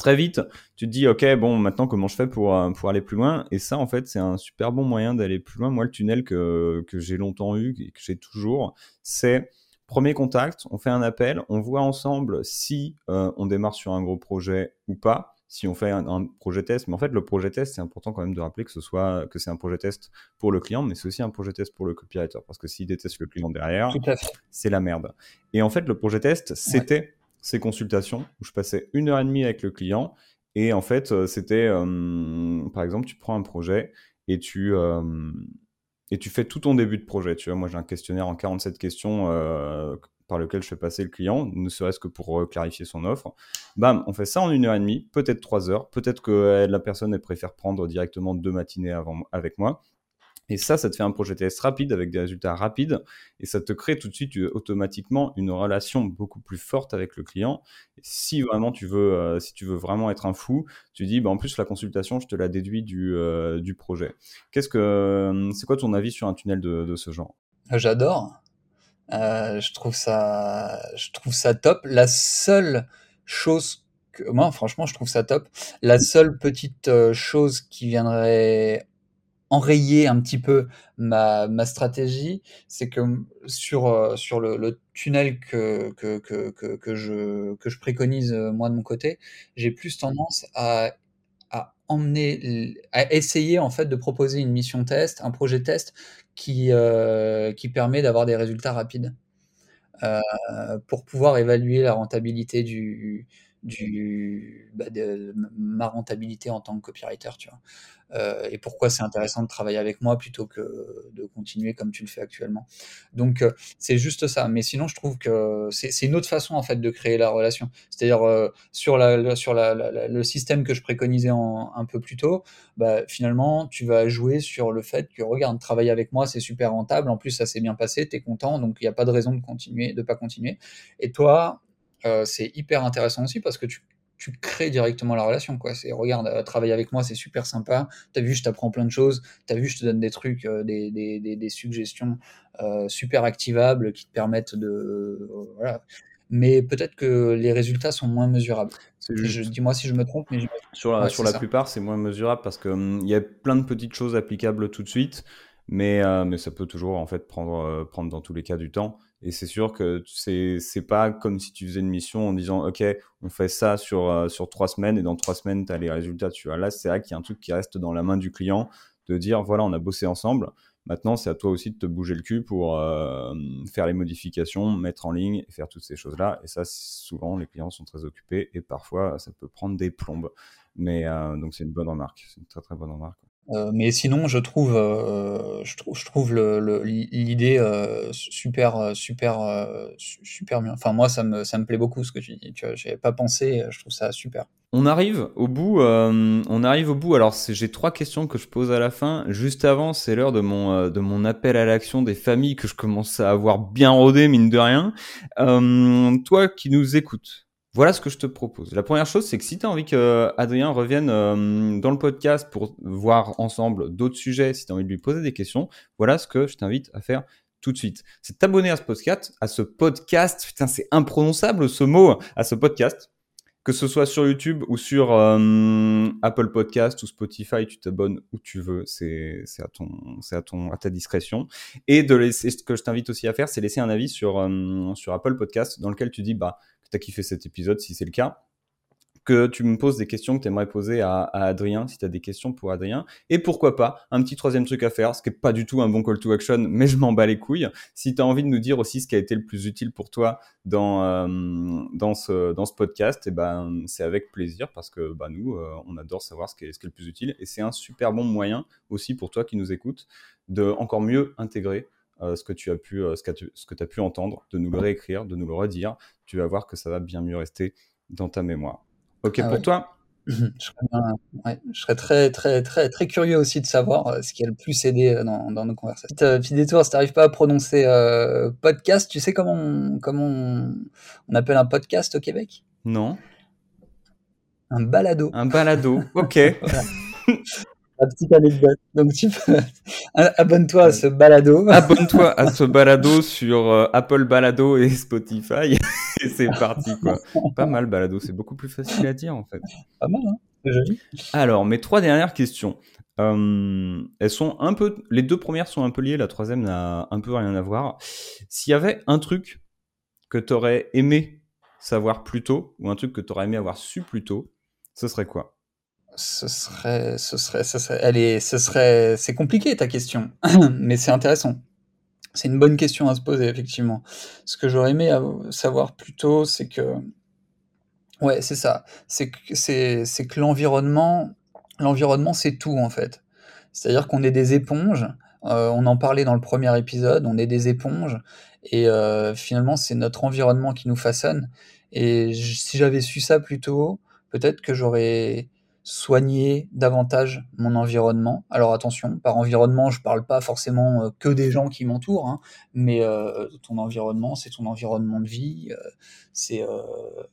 très vite, tu te dis, OK, bon, maintenant, comment je fais pour, euh, pour aller plus loin? Et ça, en fait, c'est un super bon moyen d'aller plus loin. Moi, le tunnel que, que j'ai longtemps eu et que j'ai toujours, c'est premier contact, on fait un appel, on voit ensemble si euh, on démarre sur un gros projet ou pas si on fait un, un, projet test. Mais en fait, le projet test, c'est important quand même de rappeler que ce soit que c'est un projet test pour le client, mais c'est aussi un projet test pour le copywriter parce que s'il déteste le client derrière, c'est la merde. Et en fait, le projet test, c'était ouais ces consultations où je passais une heure et demie avec le client. Et en fait, euh, c'était, euh, par exemple, tu prends un projet et tu, euh, et tu fais tout ton début de projet. Tu vois, moi, j'ai un questionnaire en 47 questions euh, par lequel je fais passer le client, ne serait-ce que pour clarifier son offre. Bam, on fait ça en une heure et demie, peut-être trois heures. Peut-être que la personne, elle préfère prendre directement deux matinées avec moi. Et ça, ça te fait un projet test rapide avec des résultats rapides et ça te crée tout de suite euh, automatiquement une relation beaucoup plus forte avec le client. Si vraiment tu veux, euh, si tu veux vraiment être un fou, tu dis, bah, en plus la consultation, je te la déduis du, euh, du projet. Qu'est-ce que, c'est quoi ton avis sur un tunnel de, ce genre? J'adore. Euh, je trouve ça, je trouve ça top. La seule chose que moi, franchement, je trouve ça top. La seule petite chose qui viendrait enrayer un petit peu ma, stratégie, c'est que sur, euh, le, tunnel que, je, préconise euh, moi de mon côté, j'ai plus tendance à, emmener, à essayer en fait de proposer une mission test, un projet test qui, euh, permet d'avoir des résultats rapides pour pouvoir évaluer la rentabilité du, bah ma rentabilité en tant que copywriter tu vois euh, et pourquoi c'est intéressant de travailler avec moi plutôt que de continuer comme tu le fais actuellement. Donc euh, c'est juste ça. Mais sinon, je trouve que c'est une autre façon en fait de créer la relation. C'est-à-dire euh, sur le système que je préconisais un peu plus tôt, bah, finalement tu vas jouer sur le fait que regarde travailler avec moi c'est super rentable. En plus ça s'est bien passé, tu es content, donc il n'y a pas de raison de continuer, de pas continuer. Et toi, c'est hyper intéressant aussi parce que tu tu crées directement la relation. Quoi. C'est regarde, euh, travailler avec moi, c'est super sympa. Tu as vu, je t'apprends plein de choses. Tu as vu, je te donne des trucs, euh, des, des, des, suggestions euh, super activables qui te permettent de. voilà. Mais peut-être que les résultats sont moins mesurables. Dis-moi si je me trompe. Mais Sur la, sur la plupart, c'est moins mesurable parce qu'il hum, y a plein de petites choses applicables tout de suite. Mais, mais ça peut toujours en fait prendre, prendre dans tous les cas du temps. Et c'est sûr que c'est c'est pas comme si tu faisais une mission en disant ok on fait ça sur euh, sur trois semaines et dans trois semaines tu as les résultats. Tu vois là c'est vrai qu'il y a un truc qui reste dans la main du client de dire voilà on a bossé ensemble. Maintenant c'est à toi aussi de te bouger le cul pour euh, faire les modifications, mettre en ligne et faire toutes ces choses là. Et ça souvent les clients sont très occupés et parfois ça peut prendre des plombes. Mais euh, donc c'est une bonne remarque, c'est une très très bonne remarque. Euh, mais sinon, je trouve, euh, je je trouve l'idée euh, super, super, super bien. Enfin, moi, ça me, ça me plaît beaucoup ce que tu dis. Tu pas pensé. Je trouve ça super. On arrive au bout. on arrive au bout. Alors, j'ai trois questions que je pose à la fin. Juste avant, c'est l'heure de mon, de mon appel à l'action des familles que je commence à avoir bien rodé, mine de rien. toi qui nous écoutes, voilà ce que je te propose. La première chose, c'est que si tu as envie que Adrien revienne euh, dans le podcast pour voir ensemble d'autres sujets, si tu as envie de lui poser des questions, voilà ce que je t'invite à faire tout de suite. C'est t'abonner à ce podcast, à ce podcast, putain, c'est imprononçable ce mot, à ce podcast. Que ce soit sur YouTube ou sur euh, Apple Podcast ou Spotify, tu t'abonnes où tu veux, c'est à ton, c'est à ta discrétion. Et de laisser, ce que je t'invite aussi à faire, c'est laisser un avis sur euh, sur Apple Podcast dans lequel tu dis bah tu as kiffé cet épisode, si c'est le cas, que tu me poses des questions que tu aimerais poser à, Adrien, si tu as des questions pour Adrien. Et pourquoi pas, un petit troisième truc à faire, ce qui n'est pas du tout un bon call to action, mais je m'en bats les couilles. Si tu as envie de nous dire aussi ce qui a été le plus utile pour toi dans, euh, dans, ce, dans ce podcast, eh ben, c'est avec plaisir parce que bah, nous, euh, on adore savoir ce qui, est, ce qui est le plus utile. Et c'est un super bon moyen aussi pour toi qui nous écoutes de encore mieux intégrer euh, ce que tu as pu, ce que tu, ce que as pu entendre, de nous le réécrire, de nous le redire, tu vas voir que ça va bien mieux rester dans ta mémoire. Ok ah pour toi je serais, très, très, très, très curieux aussi de savoir euh, ce qui a le plus aidé euh, dans, nos conversations. Petit, détour, si tu n'arrives pas à prononcer euh, podcast, tu sais comment, on, comment on, appelle un podcast au Québec? Non. Un balado. Un balado, ok. La petite anecdote. Donc tu peux abonne-toi à ce balado. Abonne-toi à ce balado sur euh, Apple Balado et Spotify et c'est parti quoi. Pas mal balado, c'est beaucoup plus facile à dire en fait. Pas mal, hein c'est joli. Alors mes trois dernières questions. Euh, elles sont un peu, les deux premières sont un peu liées, la troisième n'a un peu rien à voir. S'il y avait un truc que tu aurais aimé savoir plus tôt ou un truc que tu aurais aimé avoir su plus tôt, ce serait quoi? Ce serait, ce serait, ce serait, elle est, ce serait, c'est compliqué ta question, mais c'est intéressant. C'est une bonne question à se poser effectivement. Ce que j'aurais aimé savoir plus tôt, c'est que, ouais, c'est ça, c'est que c'est, que l'environnement, l'environnement, c'est tout en fait. C'est-à-dire qu'on est des éponges. Euh, on en parlait dans le premier épisode. On est des éponges et euh, finalement, c'est notre environnement qui nous façonne. Et si j'avais su ça plus tôt, peut-être que j'aurais soigner davantage mon environnement. Alors attention, par environnement, je parle pas forcément euh, que des gens qui m'entourent, hein, mais euh, ton environnement, c'est ton environnement de vie, euh, c'est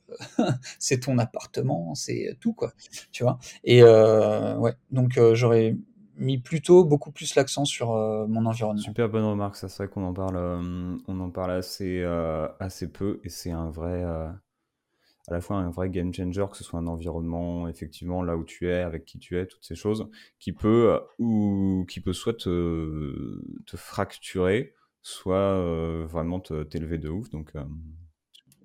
c'est ton appartement, c'est tout quoi, tu vois. Et ouais, donc j'aurais mis plutôt beaucoup plus l'accent sur mon environnement. Super bonne remarque, ça c'est vrai qu'on en parle, on en parle assez assez peu et c'est un vrai à la fois un vrai game changer, que ce soit un environnement, effectivement, là où tu es, avec qui tu es, toutes ces choses, qui peut, euh, ou qui peut soit te, te fracturer, soit euh, vraiment t'élever de ouf. Donc, euh,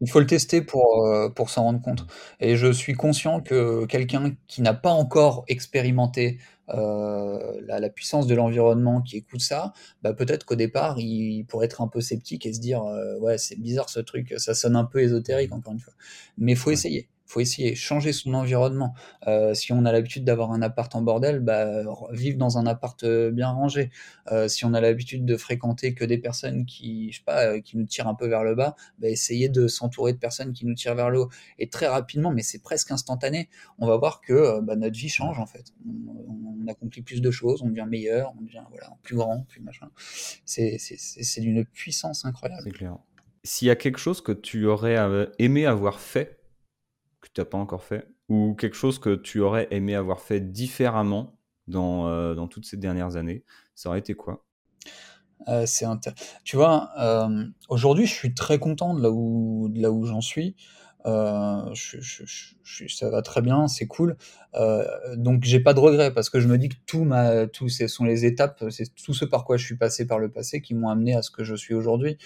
il faut le tester pour, pour s'en rendre compte. Et je suis conscient que quelqu'un qui n'a pas encore expérimenté euh, la, puissance de l'environnement qui écoute ça, bah peut-être qu'au départ, il, pourrait être un peu sceptique et se dire euh, ouais, c'est bizarre ce truc, ça sonne un peu ésotérique encore une fois. Mais faut essayer faut essayer, changer son environnement. Euh, si on a l'habitude d'avoir un appart en bordel, bah, vivre dans un appart euh, bien rangé. Euh, si on a l'habitude de fréquenter que des personnes qui, je sais pas, qui nous tirent un peu vers le bas, bah, essayer de s'entourer de personnes qui nous tirent vers le haut. Et très rapidement, mais c'est presque instantané, on va voir que bah, notre vie change en fait. On, accomplit plus de choses, on devient meilleur, on devient voilà, plus grand, plus machin. C'est d'une puissance incroyable. C'est clair. S'il y a quelque chose que tu aurais aimé avoir fait que tu n'as pas encore fait Ou quelque chose que tu aurais aimé avoir fait différemment dans, euh, toutes ces dernières années Ça aurait été quoi? Euh, c'est Tu vois, euh, aujourd'hui, je suis très content de là où j'en suis. Je, ça va très bien, c'est cool. donc j'ai pas de regrets parce que je me dis que tout ma, ce sont les étapes, c'est tout ce par quoi je suis passé par le passé qui m'ont amené à ce que je suis aujourd'hui.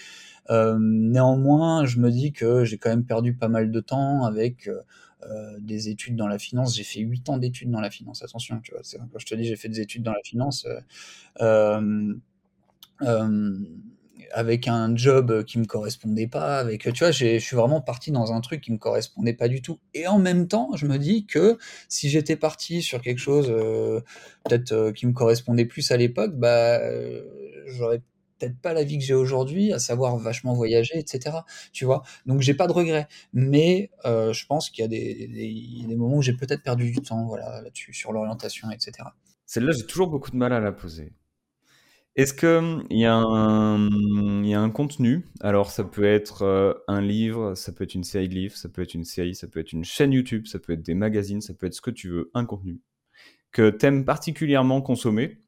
Euh, néanmoins, je me dis que j'ai quand même perdu pas mal de temps avec euh, euh, des études dans la finance. J'ai fait 8 ans d'études dans la finance. Attention, quand je te dis j'ai fait des études dans la finance, avec un job qui me correspondait pas, avec tu vois, je suis vraiment parti dans un truc qui me correspondait pas du tout. Et en même temps, je me dis que si j'étais parti sur quelque chose peut-être qui me correspondait plus à l'époque, bah j'aurais peut-être pas la vie que j'ai aujourd'hui, à savoir vachement voyager, etc. Tu vois Donc j'ai pas de regrets, mais euh, je pense qu'il y a des, moments où j'ai peut-être perdu du temps, voilà, là-dessus, sur l'orientation, etc. Celle-là, j'ai toujours beaucoup de mal à la poser. Est-ce qu'il y, a un, y a un contenu? Alors, ça peut être euh, un livre, ça peut être une série de livres, ça peut être une série, ça peut être une chaîne YouTube, ça peut être des magazines, ça peut être ce que tu veux, un contenu que tu aimes particulièrement consommer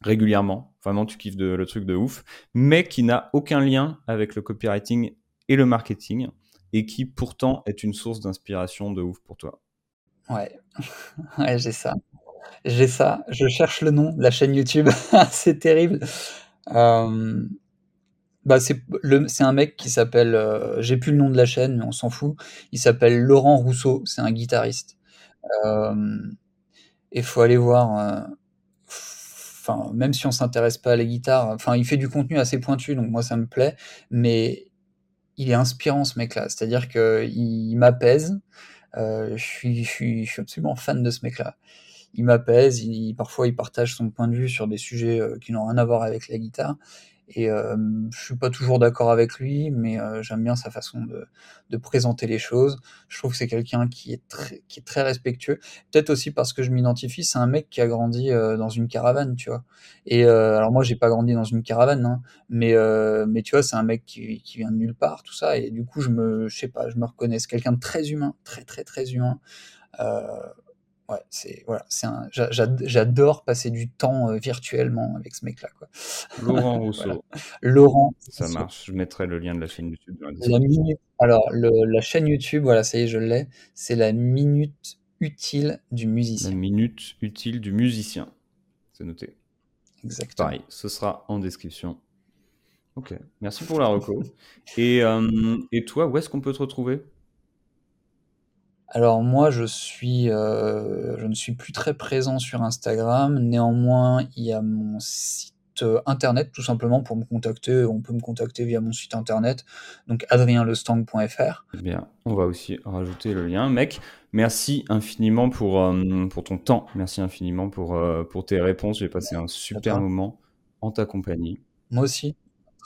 régulièrement. Vraiment, tu kiffes le truc de ouf, mais qui n'a aucun lien avec le copywriting et le marketing, et qui pourtant est une source d'inspiration de ouf pour toi. Ouais, ouais j'ai ça. J'ai ça. Je cherche le nom de la chaîne YouTube. c'est terrible. Euh, bah c'est un mec qui s'appelle. Euh, j'ai plus le nom de la chaîne, mais on s'en fout. Il s'appelle Laurent Rousseau. C'est un guitariste. Euh, il faut aller voir même si on s'intéresse pas à la guitare, enfin, il fait du contenu assez pointu, donc moi ça me plaît, mais il est inspirant ce mec-là. C'est-à-dire qu'il m'apaise. Euh, je, suis, je suis absolument fan de ce mec-là. Il m'apaise, il, parfois il partage son point de vue sur des sujets euh, qui n'ont rien à voir avec la guitare. Et euh, je suis pas toujours d'accord avec lui, mais euh, j'aime bien sa façon de, de, présenter les choses. Je trouve que c'est quelqu'un qui est très, qui est très respectueux. Peut-être aussi parce que je m'identifie, c'est un mec qui a grandi euh, dans une caravane, tu vois. Et euh, alors moi, j'ai pas grandi dans une caravane, hein, mais euh, mais tu vois, c'est un mec qui, qui, vient de nulle part, tout ça. Et du coup, je me, je sais pas, je me reconnais. C'est quelqu'un de très humain, très très très humain. Ouais, c'est voilà, c'est un, j'adore passer du temps euh, virtuellement avec ce mec-là, quoi. Laurent Rousseau. Laurent. Ça marche. Je mettrai le lien de la chaîne YouTube. Dans la, minute. Alors, le, la chaîne YouTube, voilà, ça y est, je l'ai. C'est la minute utile du musicien. La minute utile du musicien. C'est noté. Exactement. Pareil, ce sera en description. Ok, merci pour la reco. et, euh, et toi, où est-ce qu'on peut te retrouver? Alors moi, je suis, euh, je ne suis plus très présent sur Instagram. Néanmoins, il y a mon site euh, internet, tout simplement, pour me contacter. On peut me contacter via mon site internet, donc adrienlestang.fr. Bien, on va aussi rajouter le lien. Mec, merci infiniment pour, euh, pour ton temps. Merci infiniment pour, pour tes réponses. J'ai passé un super moment en ta compagnie. Moi aussi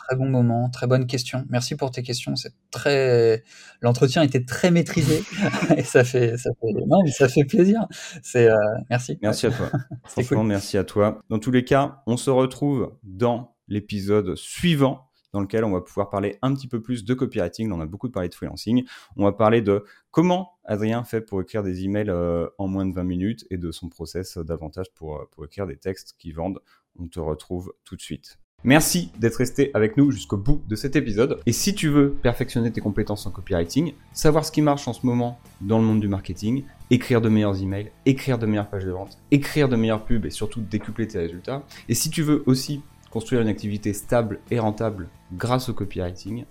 très bon moment, très bonne question. Merci pour tes questions. C'est très, l'entretien était très maîtrisé et ça fait, ça fait, non, ça fait plaisir. C'est, euh, merci. Merci à toi. Franchement, merci à toi. Dans tous les cas, on se retrouve dans l'épisode suivant dans lequel on va pouvoir parler un petit peu plus de copywriting. On a beaucoup parlé de freelancing. On va parler de comment Adrien fait pour écrire des emails euh, en moins de 20 minutes et de son process davantage pour, euh, pour écrire des textes qui vendent. On te retrouve tout de suite. Merci d'être resté avec nous jusqu'au bout de cet épisode. Et si tu veux perfectionner tes compétences en copywriting, savoir ce qui marche en ce moment dans le monde du marketing, écrire de meilleurs emails, écrire de meilleures pages de vente, écrire de meilleures pubs et surtout décupler tes résultats. Et si tu veux aussi construire une activité stable et rentable grâce au copywriting,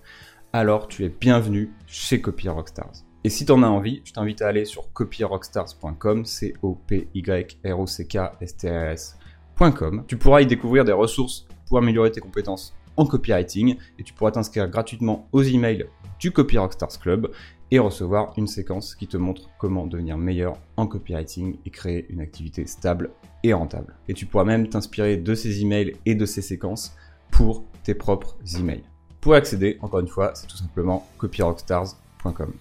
alors tu es bienvenu chez Copy Rockstars. Et si tu en as envie, je t'invite à aller sur copyrockstars.com, c o p y r o c k s t s.com. Tu pourras y découvrir des ressources améliorer tes compétences en copywriting et tu pourras t'inscrire gratuitement aux emails du Copy Rockstars Club et recevoir une séquence qui te montre comment devenir meilleur en copywriting et créer une activité stable et rentable. Et tu pourras même t'inspirer de ces emails et de ces séquences pour tes propres emails. Pour accéder, encore une fois, c'est tout simplement copyrockstars.com.